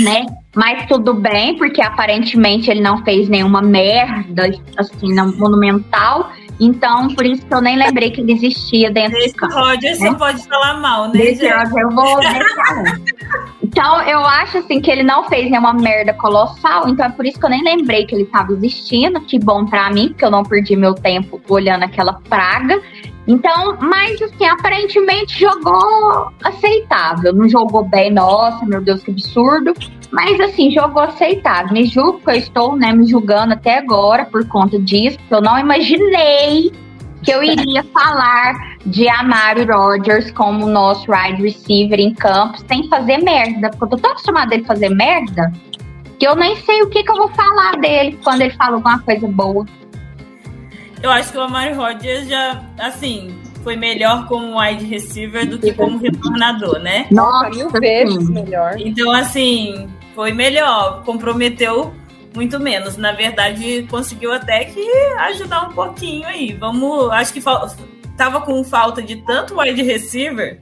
né? Mas tudo bem, porque aparentemente ele não fez nenhuma merda, assim, monumental. Então, por isso que eu nem lembrei que ele existia dentro de Esse campo. Roger né? só pode falar mal, né, Desse? Roger eu vou deixar. Então, eu acho assim que ele não fez nenhuma merda colossal, então é por isso que eu nem lembrei que ele estava existindo. Que bom pra mim, porque eu não perdi meu tempo olhando aquela praga. Então, mas assim, aparentemente jogou aceitável. Não jogou bem, nossa, meu Deus, que absurdo. Mas assim, jogou aceitável. Me julgo que eu estou, né, me julgando até agora por conta disso, porque eu não imaginei que eu iria falar de Amari Rogers como nosso wide receiver em campo sem fazer merda. Porque eu tô tão acostumada a ele fazer merda que eu nem sei o que, que eu vou falar dele quando ele fala alguma coisa boa. Eu acho que o Amari Rodgers já, assim, foi melhor como wide receiver do que como retornador, né? Nossa, mil vezes melhor. Então, assim, foi melhor. Comprometeu muito menos. Na verdade, conseguiu até que ajudar um pouquinho aí. Vamos. Acho que tava com falta de tanto wide receiver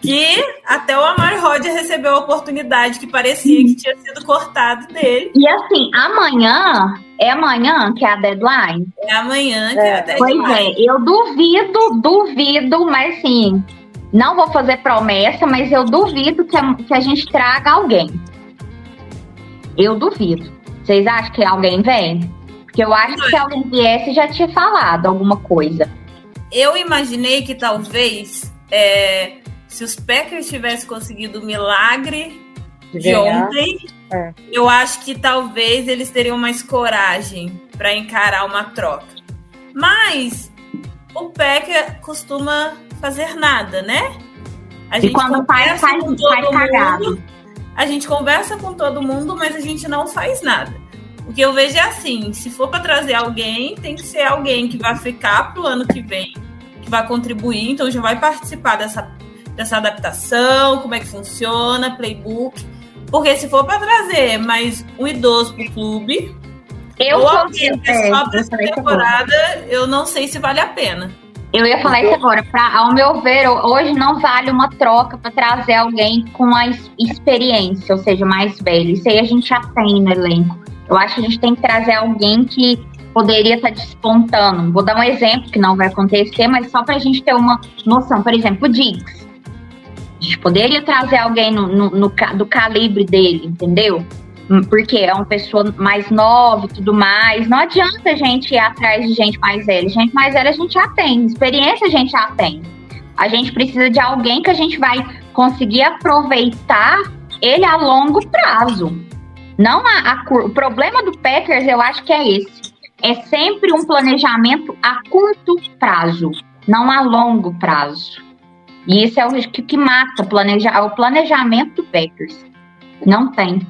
que até o Amari Rodgers recebeu a oportunidade que parecia que tinha sido cortado dele. E assim, amanhã é amanhã que é a deadline? É amanhã que é, é a deadline. Pois é, eu duvido, duvido, mas sim, não vou fazer promessa, mas eu duvido que a, que a gente traga alguém. Eu duvido. Vocês acham que alguém vem? Porque eu acho que se alguém viesse já tinha falado alguma coisa. Eu imaginei que talvez é, se os Packers tivessem conseguido o milagre de, de ontem, é. eu acho que talvez eles teriam mais coragem para encarar uma troca. Mas o Packer costuma fazer nada, né? A gente e quando faz, faz, com todo faz cagado. Mundo, a gente conversa com todo mundo, mas a gente não faz nada. O que eu vejo é assim: se for para trazer alguém, tem que ser alguém que vai ficar pro ano que vem, que vai contribuir, então já vai participar dessa dessa adaptação, como é que funciona, playbook. Porque se for para trazer mais um idoso pro clube, eu ou alguém que é essa temporada, eu não sei se vale a pena. Eu ia falar isso agora. Pra, ao meu ver, hoje não vale uma troca para trazer alguém com mais experiência, ou seja, mais velho. Isso aí a gente já tem no elenco. Eu acho que a gente tem que trazer alguém que poderia estar tá despontando. Vou dar um exemplo que não vai acontecer, mas só para a gente ter uma noção. Por exemplo, o Diggs. A gente poderia trazer alguém no, no, no, do calibre dele, entendeu? Hum, porque é uma pessoa mais nova e tudo mais. Não adianta a gente ir atrás de gente mais velha. Gente mais velha a gente já tem, experiência a gente já tem. A gente precisa de alguém que a gente vai conseguir aproveitar ele a longo prazo. Não a, a o problema do Packers, eu acho que é esse. É sempre um planejamento a curto prazo, não a longo prazo. E isso é o que, que mata planeja, o planejamento do Packers. Não tem.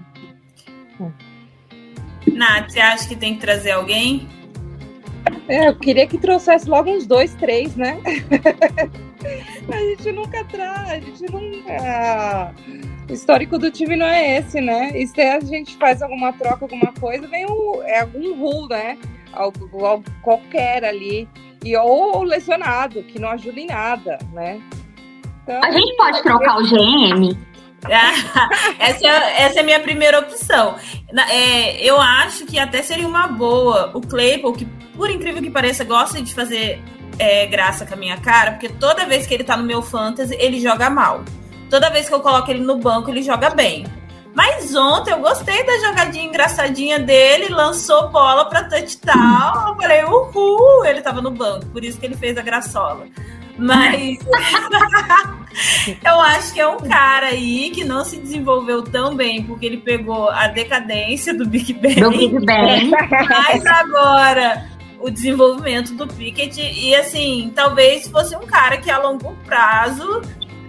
Nath, você acha que tem que trazer alguém? É, eu queria que trouxesse logo uns dois, três, né? a gente nunca traz, a gente nunca. O histórico do time não é esse, né? E se a gente faz alguma troca, alguma coisa, vem um, é algum rule, né? Algo, algo qualquer ali. E ou lesionado, que não ajuda em nada, né? Então, a gente pode trocar o GM? essa, é, essa é a minha primeira opção. É, eu acho que até seria uma boa o Claypool, que por incrível que pareça, gosta de fazer é, graça com a minha cara, porque toda vez que ele tá no meu fantasy, ele joga mal. Toda vez que eu coloco ele no banco, ele joga bem. Mas ontem eu gostei da jogadinha engraçadinha dele, lançou bola pra touchdown. Eu falei, uhul! Ele tava no banco, por isso que ele fez a graçola. Mas eu acho que é um cara aí que não se desenvolveu tão bem, porque ele pegou a decadência do Big Ben. Do Big Ben. Mas agora o desenvolvimento do Pickett e assim, talvez fosse um cara que a longo prazo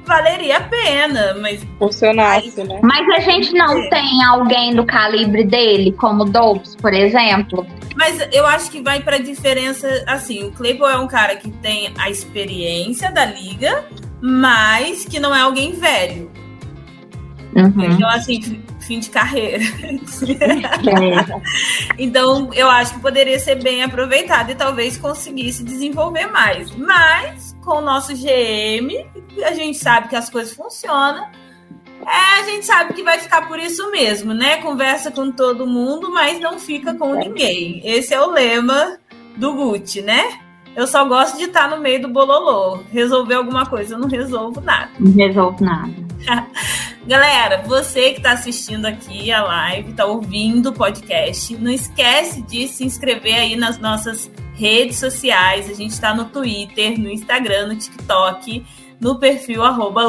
valeria a pena, mas funcionasse, né? Mas a gente não é. tem alguém do calibre dele, como Dobbs, por exemplo. Mas eu acho que vai para diferença assim, o Claypool é um cara que tem a experiência da liga, mas que não é alguém velho. Uhum. Então, assim, fim de carreira. então, eu acho que poderia ser bem aproveitado e talvez conseguisse desenvolver mais. Mas, com o nosso GM, a gente sabe que as coisas funcionam. É, a gente sabe que vai ficar por isso mesmo, né? Conversa com todo mundo, mas não fica com ninguém. Esse é o lema do Gucci, né? Eu só gosto de estar no meio do bololô. Resolver alguma coisa, eu não resolvo nada. Não resolvo nada. Galera, você que está assistindo aqui a live, está ouvindo o podcast, não esquece de se inscrever aí nas nossas redes sociais. A gente está no Twitter, no Instagram, no TikTok, no perfil arroba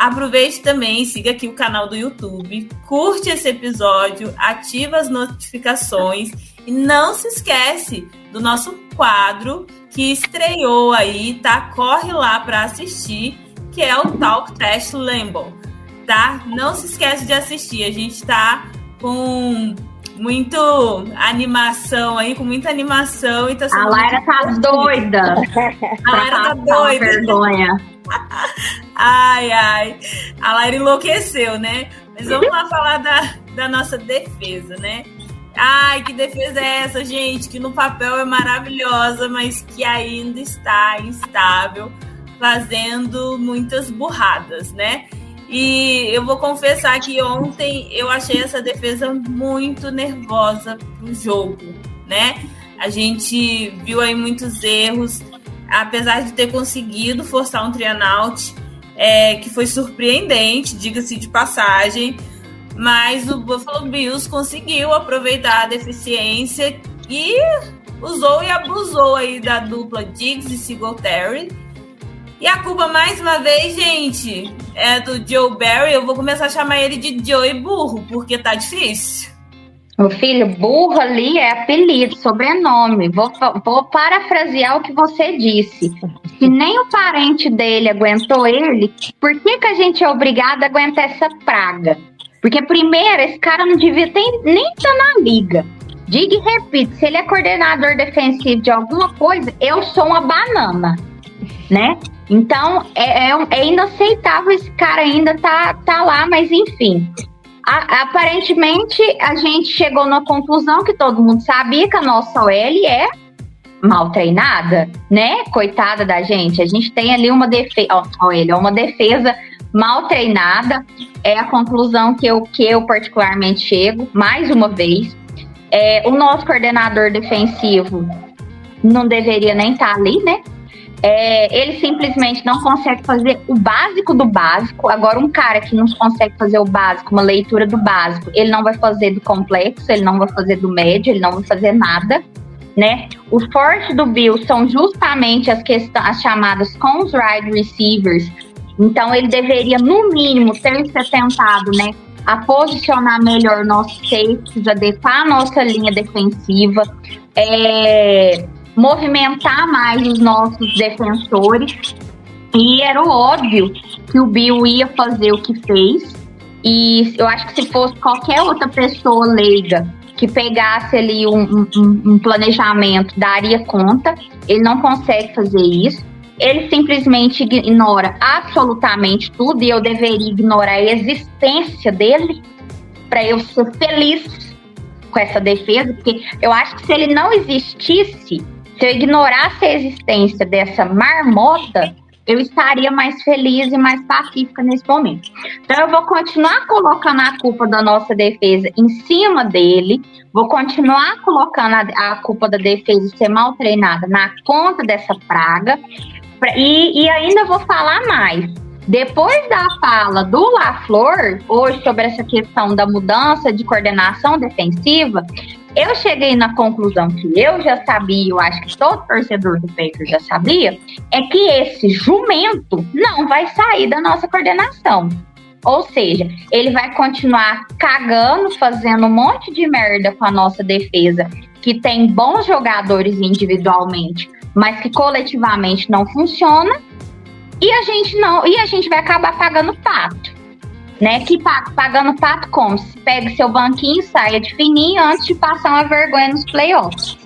Aproveite também, siga aqui o canal do YouTube, curte esse episódio, ativa as notificações e não se esquece do nosso quadro que estreou aí, tá? Corre lá para assistir, que é o Talk Trash Lambo, tá? Não se esquece de assistir, a gente tá com muito animação aí, com muita animação e tá A Lara tá doida. A Lara tá doida. Vergonha. Ai, ai. A Lara enlouqueceu, né? Mas vamos lá falar da, da nossa defesa, né? Ai, que defesa é essa, gente? Que no papel é maravilhosa, mas que ainda está instável, fazendo muitas burradas, né? E eu vou confessar que ontem eu achei essa defesa muito nervosa pro jogo, né? A gente viu aí muitos erros, apesar de ter conseguido forçar um trianaut, é, que foi surpreendente, diga-se de passagem, mas o Buffalo Bills conseguiu aproveitar a deficiência e usou e abusou aí da dupla Diggs e Singletary e a culpa, mais uma vez, gente, é do Joe Barry. Eu vou começar a chamar ele de Joe Burro, porque tá difícil. Meu filho, burro ali é apelido, sobrenome. Vou, vou parafrasear o que você disse. Se nem o parente dele aguentou ele, por que, que a gente é obrigado a aguentar essa praga? Porque, primeiro, esse cara não devia ter, nem estar na liga. Diga e repito, se ele é coordenador defensivo de alguma coisa, eu sou uma banana, né? Então, é, é, é, inaceitável esse cara ainda tá, tá lá, mas enfim. A, aparentemente, a gente chegou na conclusão que todo mundo sabia que a nossa OL é mal treinada, né? Coitada da gente. A gente tem ali uma defesa, ó, ele é uma defesa mal treinada. É a conclusão que eu, que eu particularmente chego, mais uma vez. É, o nosso coordenador defensivo não deveria nem estar tá ali, né? É, ele simplesmente não consegue fazer o básico do básico. Agora, um cara que não consegue fazer o básico, uma leitura do básico, ele não vai fazer do complexo, ele não vai fazer do médio, ele não vai fazer nada. Né? O forte do Bill são justamente as as chamadas cons wide receivers. Então, ele deveria, no mínimo, ter se tentado, né? A posicionar melhor nossos safeties, adequar a nossa linha defensiva. É, movimentar mais os nossos defensores. E era óbvio que o Bill ia fazer o que fez. E eu acho que se fosse qualquer outra pessoa leiga que pegasse ali um, um, um planejamento, daria conta. Ele não consegue fazer isso. Ele simplesmente ignora absolutamente tudo e eu deveria ignorar a existência dele para eu ser feliz com essa defesa, porque eu acho que se ele não existisse, se eu ignorasse a existência dessa marmota, eu estaria mais feliz e mais pacífica nesse momento. Então, eu vou continuar colocando a culpa da nossa defesa em cima dele, vou continuar colocando a, a culpa da defesa ser mal treinada na conta dessa praga, pra, e, e ainda vou falar mais. Depois da fala do LaFleur, hoje, sobre essa questão da mudança de coordenação defensiva, eu cheguei na conclusão que eu já sabia, eu acho que todo torcedor do Packers já sabia, é que esse jumento não vai sair da nossa coordenação. Ou seja, ele vai continuar cagando, fazendo um monte de merda com a nossa defesa, que tem bons jogadores individualmente, mas que coletivamente não funciona. E a gente não, e a gente vai acabar pagando pato né? Que pagando pato como? Pegue seu banquinho, saia de fininho antes de passar uma vergonha nos playoffs.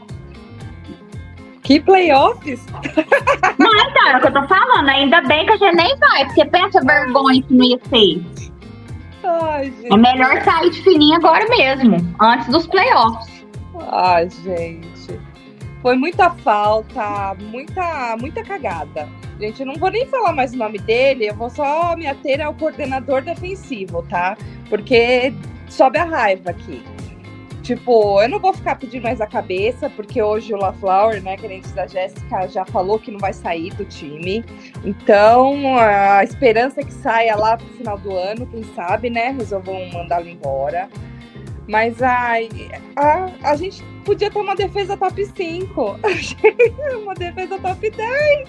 Que playoffs? Não, então, é o que eu tô falando. Ainda bem que a gente nem vai, porque pensa vergonha que não ia ser. Ai, é melhor sair de fininho agora mesmo, antes dos playoffs. Ai, gente. Foi muita falta, muita, muita cagada. Gente, eu não vou nem falar mais o nome dele, eu vou só me ater ao coordenador defensivo, tá? Porque sobe a raiva aqui. Tipo, eu não vou ficar pedindo mais a cabeça, porque hoje o LaFlower, né, querente da Jéssica, já falou que não vai sair do time. Então, a esperança é que saia lá pro final do ano, quem sabe, né, resolvam mandá-lo embora. Mas ai, a, a gente podia ter uma defesa top 5. uma defesa top 10.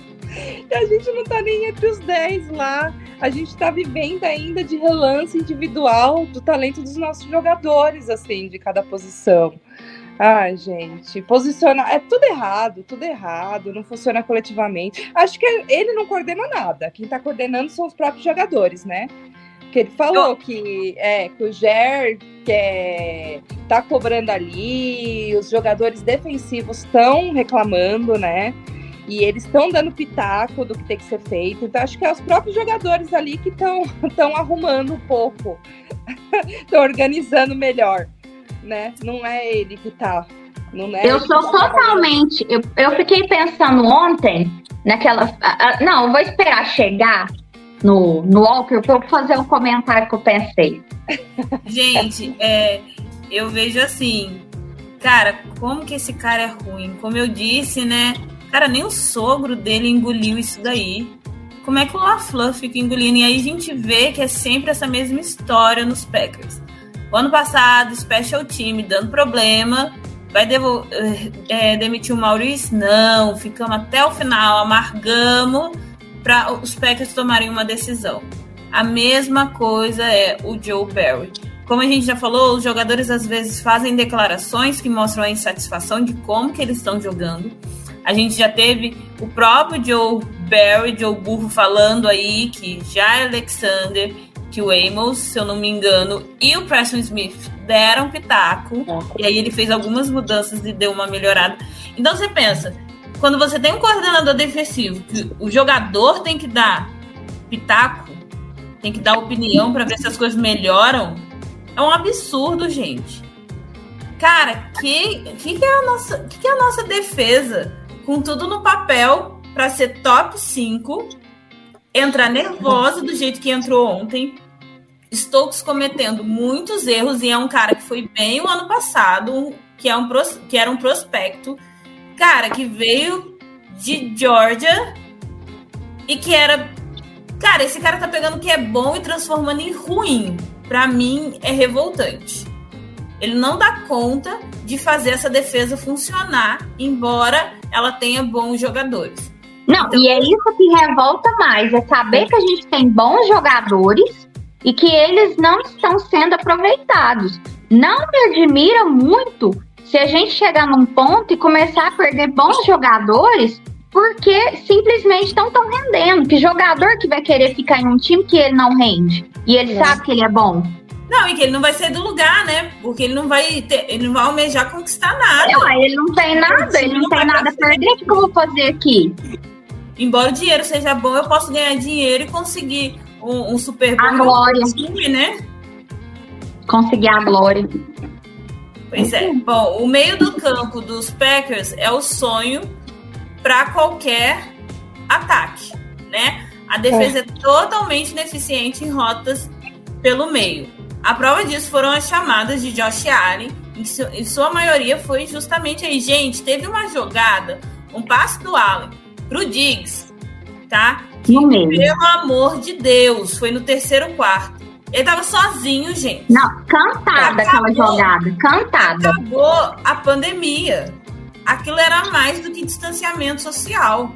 E a gente não tá nem entre os 10 lá. A gente tá vivendo ainda de relance individual do talento dos nossos jogadores, assim, de cada posição. Ai, gente, posicionar. É tudo errado, tudo errado, não funciona coletivamente. Acho que ele não coordena nada. Quem tá coordenando são os próprios jogadores, né? Porque ele falou Eu- que, é, que o Ger quer, tá cobrando ali, os jogadores defensivos estão reclamando, né? E eles estão dando pitaco do que tem que ser feito. Então, acho que é os próprios jogadores ali que estão arrumando um pouco, estão organizando melhor, né? Não é ele que tá. Não é Eu sou que tá totalmente. Eu, eu fiquei pensando ontem naquela. Não, eu vou esperar chegar no, no Walker eu fazer o comentário que eu pensei. Gente, é, eu vejo assim, cara, como que esse cara é ruim? Como eu disse, né? Cara, nem o sogro dele engoliu isso daí. Como é que o LaFleur fica engolindo? E aí a gente vê que é sempre essa mesma história nos Packers. O ano passado, Special Team dando problema, vai é, demitir o Maurício? Não, ficamos até o final, amargamos para os Packers tomarem uma decisão. A mesma coisa é o Joe Barry. Como a gente já falou, os jogadores às vezes fazem declarações que mostram a insatisfação de como que eles estão jogando. A gente já teve o próprio Joe Barry, Joe Burro, falando aí que já Alexander, que o Amos, se eu não me engano, e o Preston Smith deram pitaco. E aí ele fez algumas mudanças e deu uma melhorada. Então você pensa, quando você tem um coordenador defensivo, que o jogador tem que dar pitaco, tem que dar opinião para ver se as coisas melhoram, é um absurdo, gente. Cara, que que, que é a nossa, que, que é a nossa defesa com tudo no papel para ser top 5, entrar nervosa do jeito que entrou ontem. Stokes cometendo muitos erros e é um cara que foi bem o ano passado, que é um que era um prospecto, cara que veio de Georgia e que era Cara, esse cara tá pegando o que é bom e transformando em ruim. Pra mim, é revoltante. Ele não dá conta de fazer essa defesa funcionar, embora ela tenha bons jogadores. Não, e é isso que revolta mais, é saber que a gente tem bons jogadores e que eles não estão sendo aproveitados. Não me admira muito se a gente chegar num ponto e começar a perder bons jogadores porque simplesmente não estão rendendo. Que jogador que vai querer ficar em um time que ele não rende e ele É. sabe que ele é bom? Não, e que ele não vai sair do lugar, né? Porque ele não vai ter, ele não vai almejar conquistar nada. Não, ele não tem nada, ele não tem nada a perder. O que eu vou fazer aqui? Embora o dinheiro seja bom, eu posso ganhar dinheiro e conseguir um, um Super no time, né? Conseguir a glória. Pois é. Bom, o meio do campo dos Packers é o sonho para qualquer ataque, né? A defesa é. totalmente ineficiente em rotas pelo meio. A prova disso foram as chamadas de Josh Allen, em, su em sua maioria foi justamente aí. Gente, teve uma jogada, um passe do Allen pro Diggs, tá? Que, pelo amor de Deus, foi no terceiro quarto. Ele tava sozinho, gente. Não, cantada aquela jogada, cantada. Acabou a pandemia. Aquilo era mais do que distanciamento social.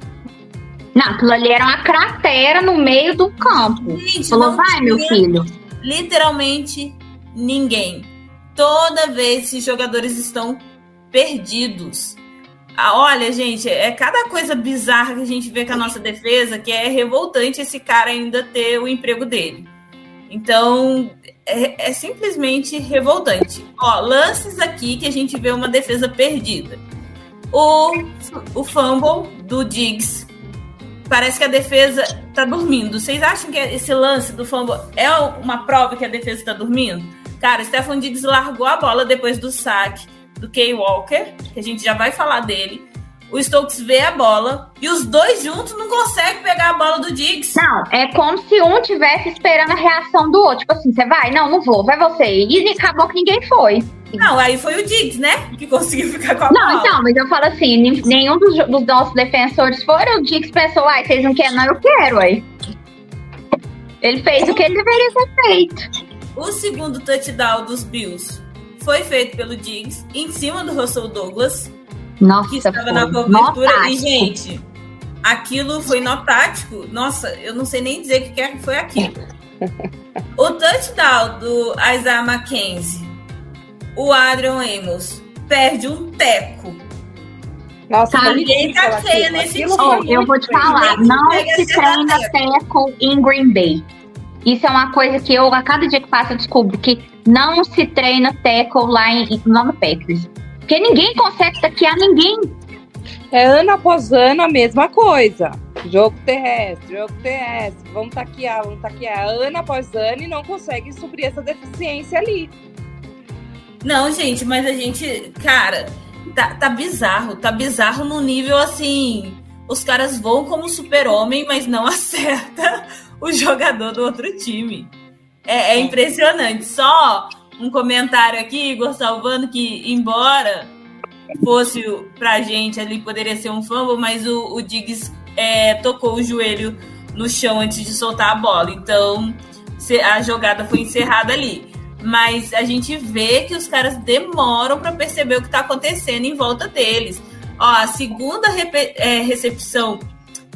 Não, aquilo ali era uma cratera no meio do campo. Gente, Falou, vai, meu filho. literalmente ninguém. Toda vez esses jogadores estão perdidos. Ah, olha, gente, é cada coisa bizarra que a gente vê com a nossa defesa que é revoltante esse cara ainda ter o emprego dele. Então, é, é simplesmente revoltante. Ó, lances aqui que a gente vê uma defesa perdida. O, o fumble do Diggs. Parece que a defesa tá dormindo. Vocês acham que esse lance do fumble é uma prova que a defesa tá dormindo? Cara, Stefan Diggs largou a bola depois do saque do Kay Walker, que a gente já vai falar dele. O Stokes vê a bola e os dois juntos não conseguem pegar a bola do Diggs. Não, é como se um tivesse esperando a reação do outro. Tipo assim, você vai? Não, não vou, vai você. E acabou que ninguém foi. Não, aí foi o Diggs, né? Que conseguiu ficar com a Não, bola. então, mas eu falo assim, nenhum dos, dos nossos defensores foram. O Dix pensou, ai, vocês não querem, não, eu quero, aí. Ele fez o que ele deveria ter feito. O segundo touchdown dos Bills foi feito pelo Diggs em cima do Russell Douglas, Nossa, que estava foi. na cobertura. E, gente, aquilo foi nó tático. Nossa, eu não sei nem dizer o que é que foi aquilo. O touchdown do Isaiah McKenzie, o Adrian Amos perde um teco. Nossa, Tá, tá feia nesse time. Foi eu vou te falar, não se treina tackle em Green Bay. Isso é uma coisa que eu, a cada dia que passa, eu descubro que não se treina tackle lá, em, lá no Packers. Porque ninguém consegue taquear ninguém. É ano após ano a mesma coisa. Jogo terrestre, jogo terrestre. Vamos taquear, vamos taquear. Ano após ano e não consegue suprir essa deficiência ali. Não, gente, mas a gente, cara, tá, tá bizarro. Tá bizarro no nível assim. Os caras voam como super-homem, mas não acerta o jogador do outro time. É, é impressionante. Só um comentário aqui, Igor salvando, que embora fosse pra gente ali, poderia ser um fumble, mas o, o Diggs é, tocou o joelho no chão antes de soltar a bola. Então, a jogada foi encerrada ali. Mas a gente vê que os caras demoram para perceber o que está acontecendo em volta deles. Ó, a segunda é, recepção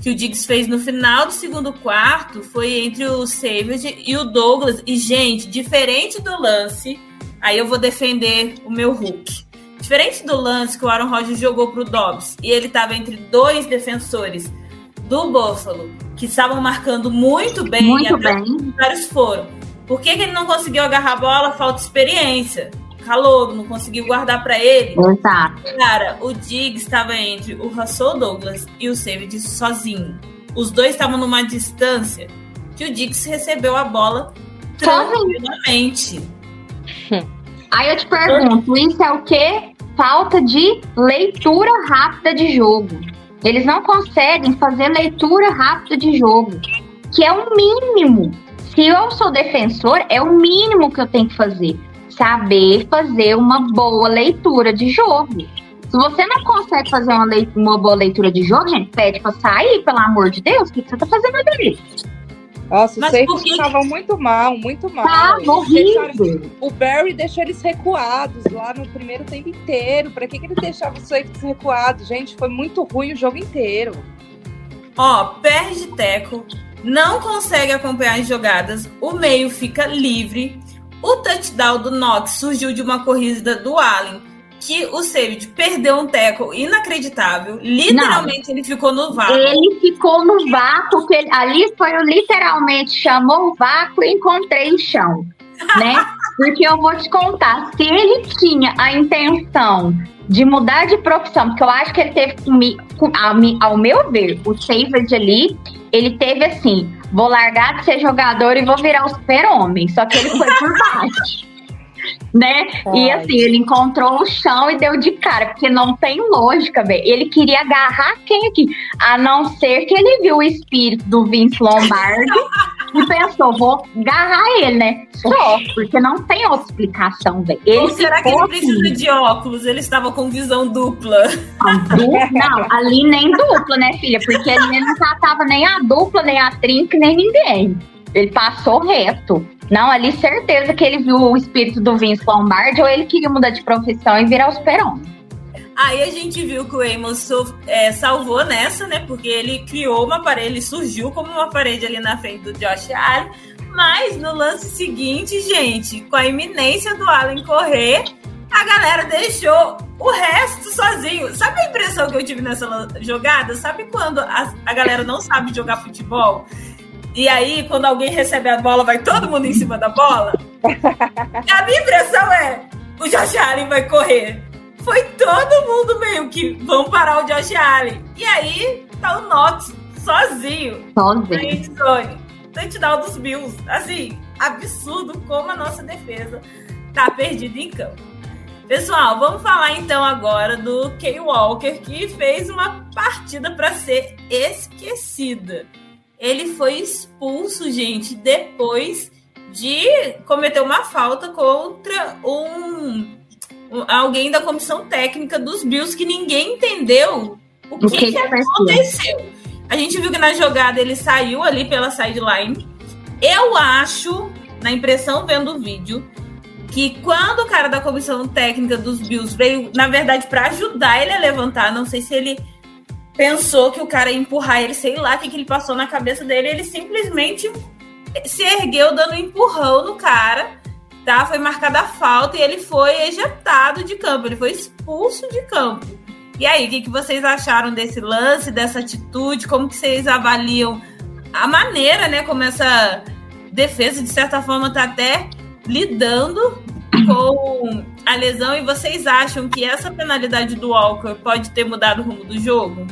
que o Diggs fez no final do segundo quarto foi entre o Savage e o Douglas. E, gente, diferente do lance, aí eu vou defender o meu Hulk. Diferente do lance que o Aaron Rodgers jogou pro Dobbs e ele estava entre dois defensores do Buffalo que estavam marcando muito bem e Muito até bem. os vários foram. Por que, que ele não conseguiu agarrar a bola? Falta experiência. Calor, não conseguiu guardar para ele. Exato. Cara, o Diggs estava entre o Russell Douglas e o Savage sozinho. Os dois estavam numa distância que o Diggs recebeu a bola tranquilamente. Aí eu te pergunto, isso é o quê? Falta de leitura rápida de jogo. Eles não conseguem fazer leitura rápida de jogo, que é o mínimo. Se eu sou defensor, é o mínimo que eu tenho que fazer. Saber fazer uma boa leitura de jogo. Se você não consegue fazer uma, lei- uma boa leitura de jogo, gente, pede pra sair, pelo amor de Deus. O que que você tá fazendo ali? Nossa, Mas os safeties estavam muito mal, muito mal. Tá deixaram-. O Barry deixou eles recuados lá no primeiro tempo inteiro. Pra que, que ele deixava os safeties recuados? Gente, foi muito ruim o jogo inteiro. Ó, perde teco, não consegue acompanhar as jogadas, o meio fica livre. O touchdown do Knox surgiu de uma corrida do Allen, que o Savage perdeu um teco inacreditável. Literalmente ele ficou no vácuo. Ele ficou no vácuo, porque ele- ali foi o literalmente chamou o vácuo e encontrei o chão, né? Porque eu vou te contar, se ele tinha a intenção de mudar de profissão, porque eu acho que ele teve ao meu ver, o Savage ali, ele teve assim, vou largar de ser jogador e vou virar o super-homem, só que ele foi por baixo. Né? E assim, ele encontrou o chão e deu de cara, porque não tem lógica, velho. Ele queria agarrar quem aqui? A não ser que ele viu o espírito do Vince Lombardi e pensou, vou agarrar ele, né? Só, porque não tem outra explicação, velho. Ou será que ele precisa assim, de óculos? Ele estava com visão dupla. a dupla- Não, ali nem dupla, né, filha? Porque ali ele não tratava nem a dupla, nem a trinca, nem ninguém. Ele passou reto. Não, ali certeza que ele viu o espírito do Vince Lombardi ou ele queria mudar de profissão e virar o super-homem. Aí a gente viu que o Amos é, salvou nessa, né? Porque ele criou uma parede, ele surgiu como uma parede ali na frente do Josh Allen. Mas no lance seguinte, gente, com a iminência do Allen correr, a galera deixou o resto sozinho. Sabe a impressão que eu tive nessa jogada? Sabe quando a, a galera não sabe jogar futebol? E aí, quando alguém recebe a bola, vai todo mundo em cima da bola? A minha impressão é: o Josh Allen vai correr. Foi todo mundo meio que vão parar o Josh Allen. E aí, tá o Knox sozinho Sozinho. Touchdown dos Bills. Assim, absurdo como a nossa defesa tá perdida em campo. Pessoal, vamos falar então agora do Kay Walker, que fez uma partida para ser esquecida. Ele foi expulso, gente, depois de cometer uma falta contra um, um- alguém da comissão técnica dos Bills que ninguém entendeu o que, O que que que aconteceu? aconteceu. A gente viu que na jogada ele saiu ali pela sideline. Eu acho, na impressão vendo o vídeo, que quando o cara da comissão técnica dos Bills veio, na verdade, para ajudar ele a levantar, não sei se ele pensou que o cara ia empurrar ele, sei lá o que, que ele passou na cabeça dele, ele simplesmente se ergueu dando um empurrão no cara, tá? Foi marcada a falta e ele foi ejetado de campo, ele foi expulso de campo. E aí, o que, que vocês acharam desse lance, dessa atitude? Como que vocês avaliam a maneira, né, como essa defesa, de certa forma, tá até lidando com a lesão? E vocês acham que essa penalidade do Walker pode ter mudado o rumo do jogo?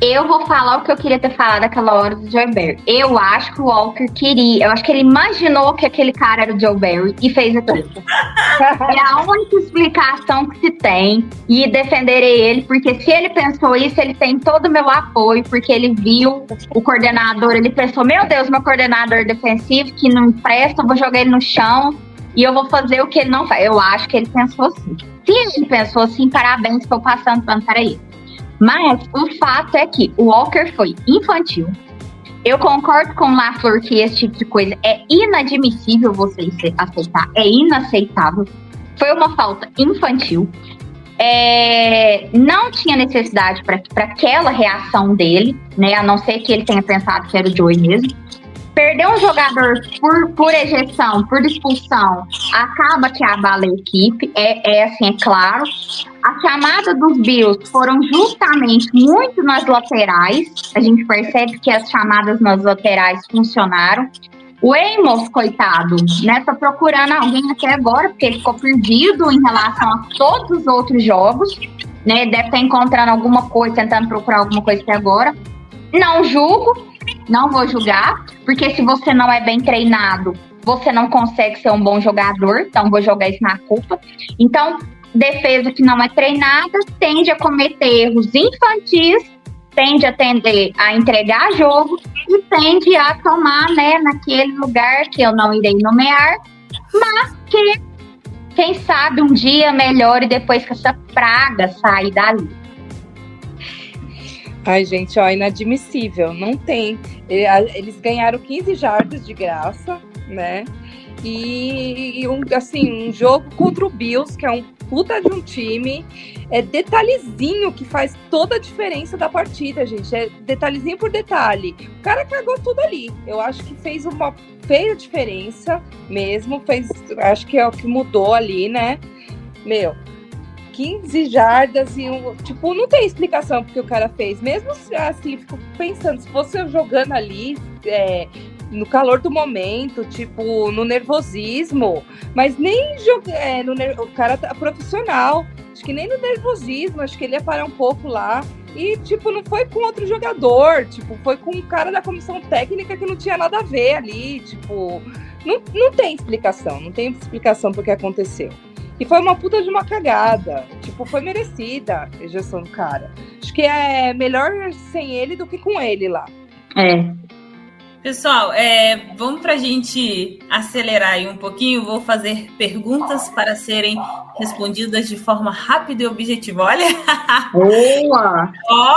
Eu vou falar o que eu queria ter falado naquela hora do Joe Barry. Eu acho que o Walker queria, eu acho que ele imaginou que aquele cara era o Joe Barry e fez aquilo. é a única explicação que se tem e defenderei ele, porque se ele pensou isso, ele tem todo o meu apoio, porque ele viu o coordenador, ele pensou: meu Deus, meu coordenador defensivo que não presta, eu vou jogar ele no chão e eu vou fazer o que ele não faz. Eu acho que ele pensou assim. Se ele pensou assim, parabéns, estou passando pano para ele. Mas o fato é que o Walker foi infantil. Eu concordo com o LaFleur que esse tipo de coisa é inadmissível você aceitar, é inaceitável. Foi uma falta infantil. É, não tinha necessidade para aquela reação dele, né? A não ser que ele tenha pensado que era o Joey mesmo perder um jogador por, por ejeção, por expulsão, acaba que abala a equipe, é, é assim, é claro. A chamada dos Bills foram justamente muito nas laterais. A gente percebe que as chamadas nas laterais funcionaram. O Amos, coitado, né, tá procurando alguém até agora, porque ele ficou perdido em relação a todos os outros jogos, né? Deve estar encontrando alguma coisa, tentando procurar alguma coisa até agora. Não julgo, não vou julgar, porque se você não é bem treinado, você não consegue ser um bom jogador, então vou jogar isso na culpa. Então, defesa que não é treinada tende a cometer erros infantis, tende a tender a entregar jogo e tende a tomar, né, naquele lugar que eu não irei nomear, mas que quem sabe um dia melhore depois que essa praga sair dali. Ai, gente, ó, inadmissível. Não tem. Eles ganharam 15 jardas de graça, né? E, e um, assim, um jogo contra o Bills, que é um puta de um time. É detalhezinho que faz toda a diferença da partida, gente. É detalhezinho por detalhe. O cara cagou tudo ali. Eu acho que fez uma feia diferença mesmo. Fez, acho que é o que mudou ali, né? Meu, 15 jardas e um. Tipo, não tem explicação porque o cara fez. Mesmo assim, fico pensando, se fosse eu jogando ali, é, no calor do momento, tipo, no nervosismo, mas nem joga, é, no, o cara tá profissional. Acho que nem no nervosismo, acho que ele ia parar um pouco lá. E, tipo, não foi com outro jogador, tipo, foi com um cara da comissão técnica que não tinha nada a ver ali, tipo. Não, não tem explicação, não tem explicação porque aconteceu. E foi uma puta de uma cagada. Tipo, foi merecida a ejeção do cara. Acho que é melhor sem ele do que com ele lá. É. Pessoal, é, vamos para a gente acelerar aí um pouquinho. Vou fazer perguntas para serem respondidas de forma rápida e objetiva. Olha! Boa! Ó,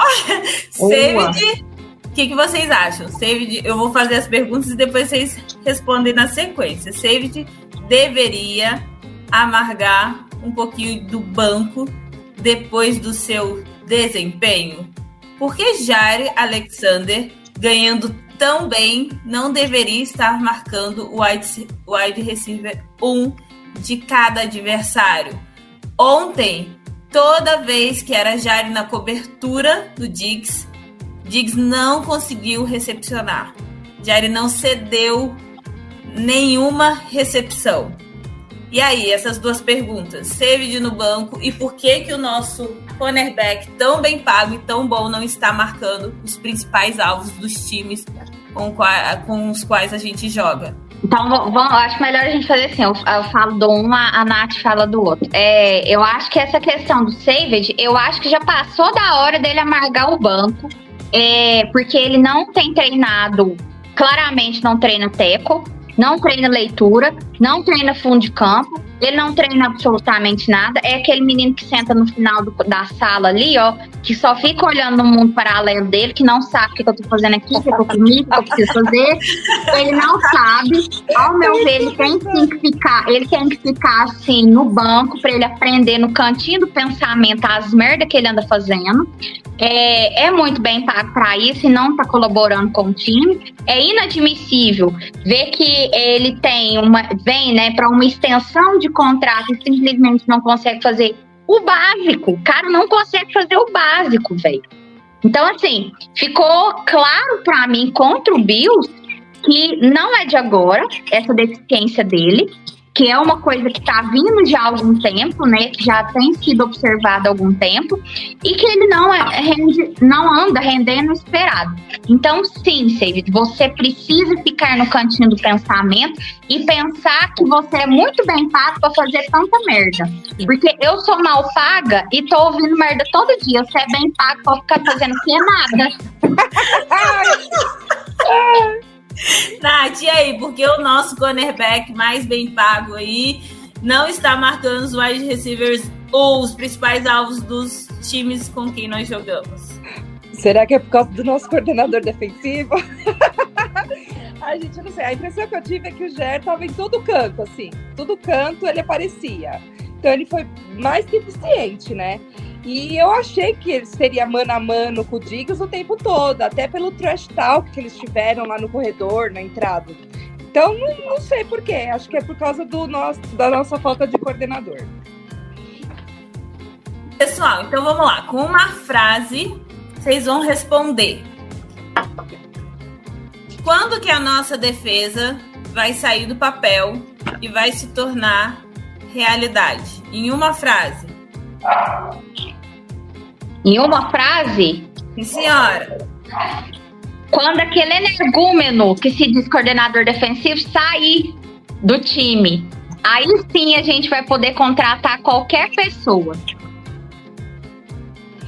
Saved, o que, que vocês acham? Saved, eu vou fazer as perguntas e depois vocês respondem na sequência. Saved deveria amargar um pouquinho do banco depois do seu desempenho? Por que Jair Alexander, ganhando tão bem, não deveria estar marcando o wide, wide receiver 1 de cada adversário? Ontem, toda vez que era Jair na cobertura do Diggs, Diggs não conseguiu recepcionar. Jair não cedeu nenhuma recepção. E aí, essas duas perguntas. Saved no banco e por que que o nosso cornerback tão bem pago e tão bom não está marcando os principais alvos dos times com, com os quais a gente joga? Então, vamos, acho melhor a gente fazer assim: eu, eu falo do um, a Nath fala do outro. É, eu acho que essa questão do Savage, eu acho que já passou da hora dele amargar o banco, é, porque ele não tem treinado, claramente não treina teco não treina leitura, não treina fundo de campo, ele não treina absolutamente nada. É aquele menino que senta no final do, da sala ali, ó, que só fica olhando no mundo paralelo dele, que não sabe o que, eu tô fazendo aqui, o que, que eu comi, o que eu preciso fazer. Ele não sabe. Ao meu ver, ele tem que ficar, ele tem que ficar assim no banco para ele aprender no cantinho do pensamento as merdas que ele anda fazendo. É, é muito bem pago para isso e não tá colaborando com o time. É inadmissível ver que ele tem uma, vem, né, para uma extensão de contrato e simplesmente não consegue fazer o básico. O cara não consegue fazer o básico, velho. Então, assim, ficou claro para mim contra o Bills que não é de agora essa deficiência dele, que é uma coisa que está vindo já há algum tempo, né? Que já tem sido observada há algum tempo, e que ele não, é, rende, não anda rendendo o esperado. Então, sim, Save, você precisa ficar no cantinho do pensamento e pensar que você é muito bem pago para fazer tanta merda. Porque eu sou mal paga e tô ouvindo merda todo dia. Você é bem pago para ficar fazendo que é nada. Nath, e aí? Porque o nosso cornerback mais bem pago aí não está marcando os wide receivers ou os principais alvos dos times com quem nós jogamos. Será que é por causa do nosso coordenador defensivo? A gente não sei. A impressão que eu tive é que o Ger estava em todo canto, assim. Todo canto ele aparecia. Então ele foi mais que eficiente, né? E eu achei que ele seria mano a mano com o Diggs o tempo todo, até pelo trash talk que eles tiveram lá no corredor, na entrada. Então, não, não sei porquê. Acho que é por causa do nosso, da nossa falta de coordenador. Pessoal, então vamos lá. Com uma frase, vocês vão responder. Quando que a nossa defesa vai sair do papel e vai se tornar realidade? Em uma frase. Em uma frase, Sim, senhora. quando aquele energúmeno que se diz coordenador defensivo sair do time, aí sim a gente vai poder contratar qualquer pessoa.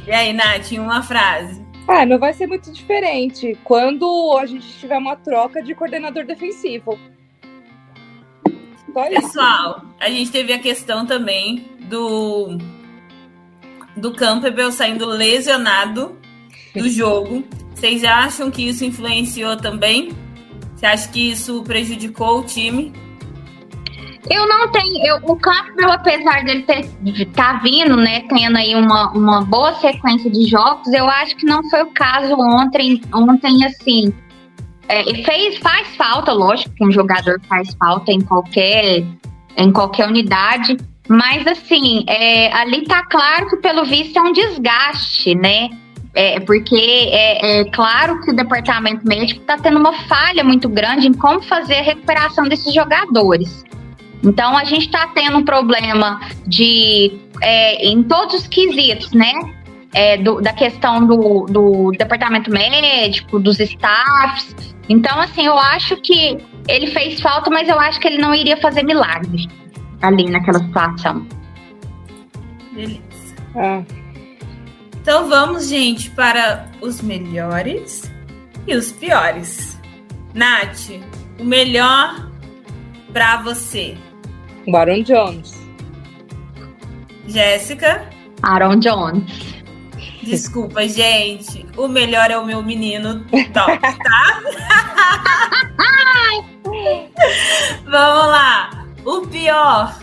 E aí, Nath, em uma frase. Ah, não vai ser muito diferente quando a gente tiver uma troca de coordenador defensivo. Só isso. Pessoal, a gente teve a questão também do do Campbell saindo lesionado do jogo. Vocês acham que isso influenciou também? Você acha que isso prejudicou o time? Eu não tenho. Eu, o Campbell, apesar dele ter, de tá vindo, né, tendo aí uma, uma boa sequência de jogos, eu acho que não foi o caso ontem, ontem assim. É, fez, faz falta, lógico, que um jogador faz falta em qualquer, em qualquer unidade. Mas assim, é, ali tá claro que pelo visto é um desgaste, né? É, porque é, é claro que o departamento médico está tendo uma falha muito grande em como fazer a recuperação desses jogadores. Então a gente está tendo um problema de é, em todos os quesitos, né? É, do- da questão do, do departamento médico, dos staffs. Então, assim, eu acho que ele fez falta, mas eu acho que ele não iria fazer milagre ali naquela situação. Beleza. Ah, Então vamos, gente, para os melhores e os piores. Nath, o melhor para você. o Baron Jones. Jéssica, Aaron Jones. desculpa, gente. O melhor é o meu menino Doc, tá? Vamos lá. O pior.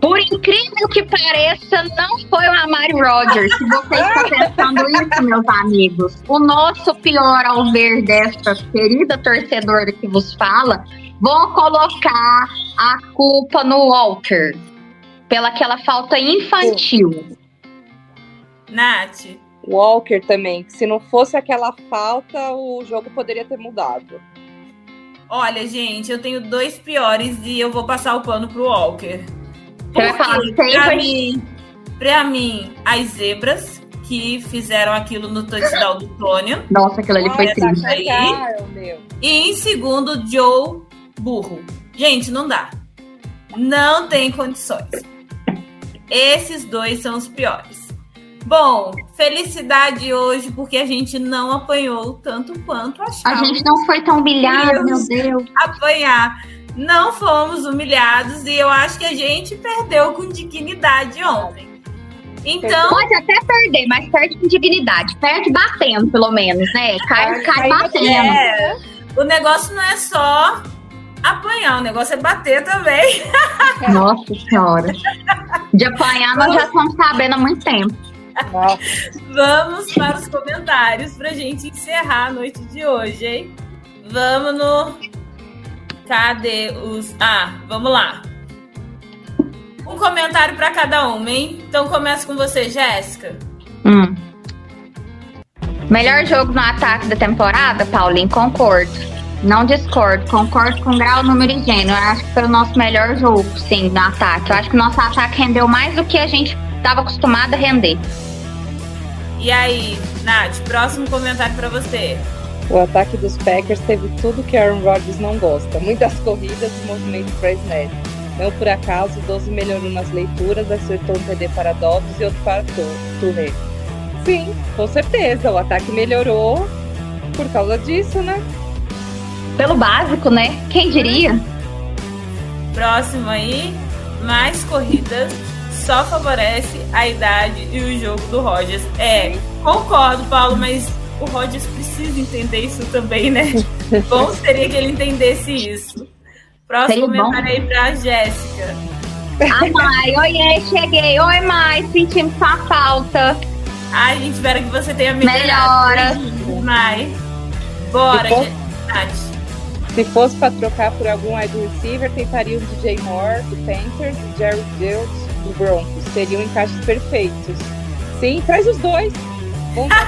Por incrível que pareça, não foi o Amari Rogers. Se você está pensando isso, meus amigos, o nosso pior ao ver desta querida torcedora que vos fala, vou colocar a culpa no Walker pela aquela falta infantil. Nath, Walker também, se não fosse aquela falta, o jogo poderia ter mudado. Olha, gente, eu tenho dois piores e eu vou passar o pano pro Walker. Porque, pra mim, pra mim, as zebras que fizeram aquilo no touchdown do Tônio. Nossa, aquilo ali foi Ai, triste. aí. meu. E em segundo, Joe Burro. Gente, não dá. Não tem condições. Esses dois são os piores. Bom, felicidade hoje porque a gente não apanhou tanto quanto A achava gente não foi tão humilhado, meu Deus. Apanhar. Não fomos humilhados e eu acho que a gente perdeu com dignidade ontem. Então, Pode até perder, mas perde com dignidade. Perde batendo, pelo menos, né? Cai cai batendo. é, o negócio não é só apanhar, o negócio é bater também. Nossa senhora. De apanhar, nós já estamos sabendo há muito tempo. Vamos para os comentários pra gente encerrar a noite de hoje, hein? Vamos no. Cadê os. Ah, vamos lá. Um comentário para cada uma, hein? Então começa com você, Jéssica. Hum. Melhor jogo no ataque da temporada, Paulinho, concordo. Não discordo, concordo com grau, número e gênero. Eu acho que foi o nosso melhor jogo, sim, no ataque. Eu acho que o nosso ataque rendeu mais do que a gente estava acostumado a render. E aí, Nath, próximo comentário para você. o ataque dos Packers teve tudo que Aaron Rodgers não gosta. Muitas corridas e movimento para Snell. Não por acaso, 12 melhorou nas leituras, acertou um TD para Dobbs e outro para Tu- Touré. Sim, com certeza. O ataque melhorou por causa disso, né? Pelo básico, né? Quem diria? Próximo aí, mais corridas só favorece a idade e o jogo do Rogers. É, concordo, Paulo, mas o Rogers precisa entender isso também, né? Bom seria que ele entendesse isso. Próximo comentário aí pra Jéssica. Ah, mãe, oiê, cheguei. Oi, mãe, sentimos sua falta. Ai, gente, espero que você tenha melhorado. Mai. Bora, gente. Se fosse para trocar por algum wide receiver, tentaria o DJ Moore do Panthers e Jerry Fields do Broncos. Seriam encaixes perfeitos. Sim, traz os dois. Vamos?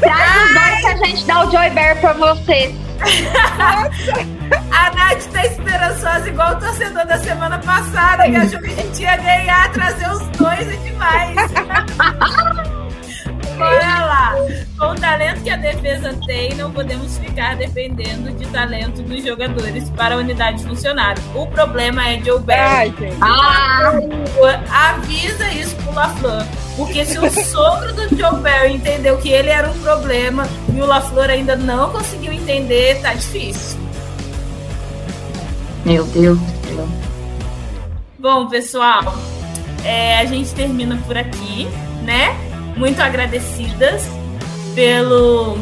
Traz os dois que a gente dá o Joy Bear pra você. A Nath tá esperançosa igual o torcedor da semana passada, que achou que a gente ia ganhar, trazer os dois é demais. Bora lá. Com o talento que a defesa tem, não podemos ficar dependendo de talento dos jogadores para a unidade funcionar. O problema é Joe Barry. Ah, Avisa isso pro LaFleur. Porque se o sogro do Joe Barry entendeu que ele era um problema e o LaFleur ainda não conseguiu entender, tá difícil. meu Deus do céu. Bom, pessoal, é, a gente termina por aqui, né? Muito agradecidas pelo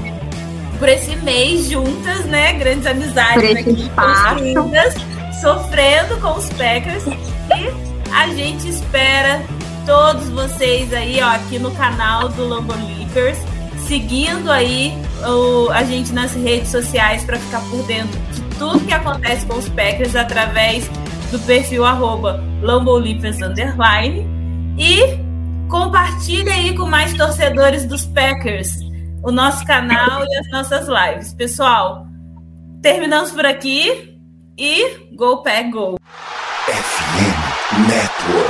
por esse mês juntas, né? Grandes amizades aqui construídas, sofrendo com os Packers. E a gente espera todos vocês aí, ó, aqui no canal do Lambo Leapers, seguindo aí o, a gente nas redes sociais para ficar por dentro de tudo que acontece com os Packers através do perfil arroba underline e compartilhe aí com mais torcedores dos Packers o nosso canal e as nossas lives. Pessoal, terminamos por aqui e Go Pack Go! FM Network.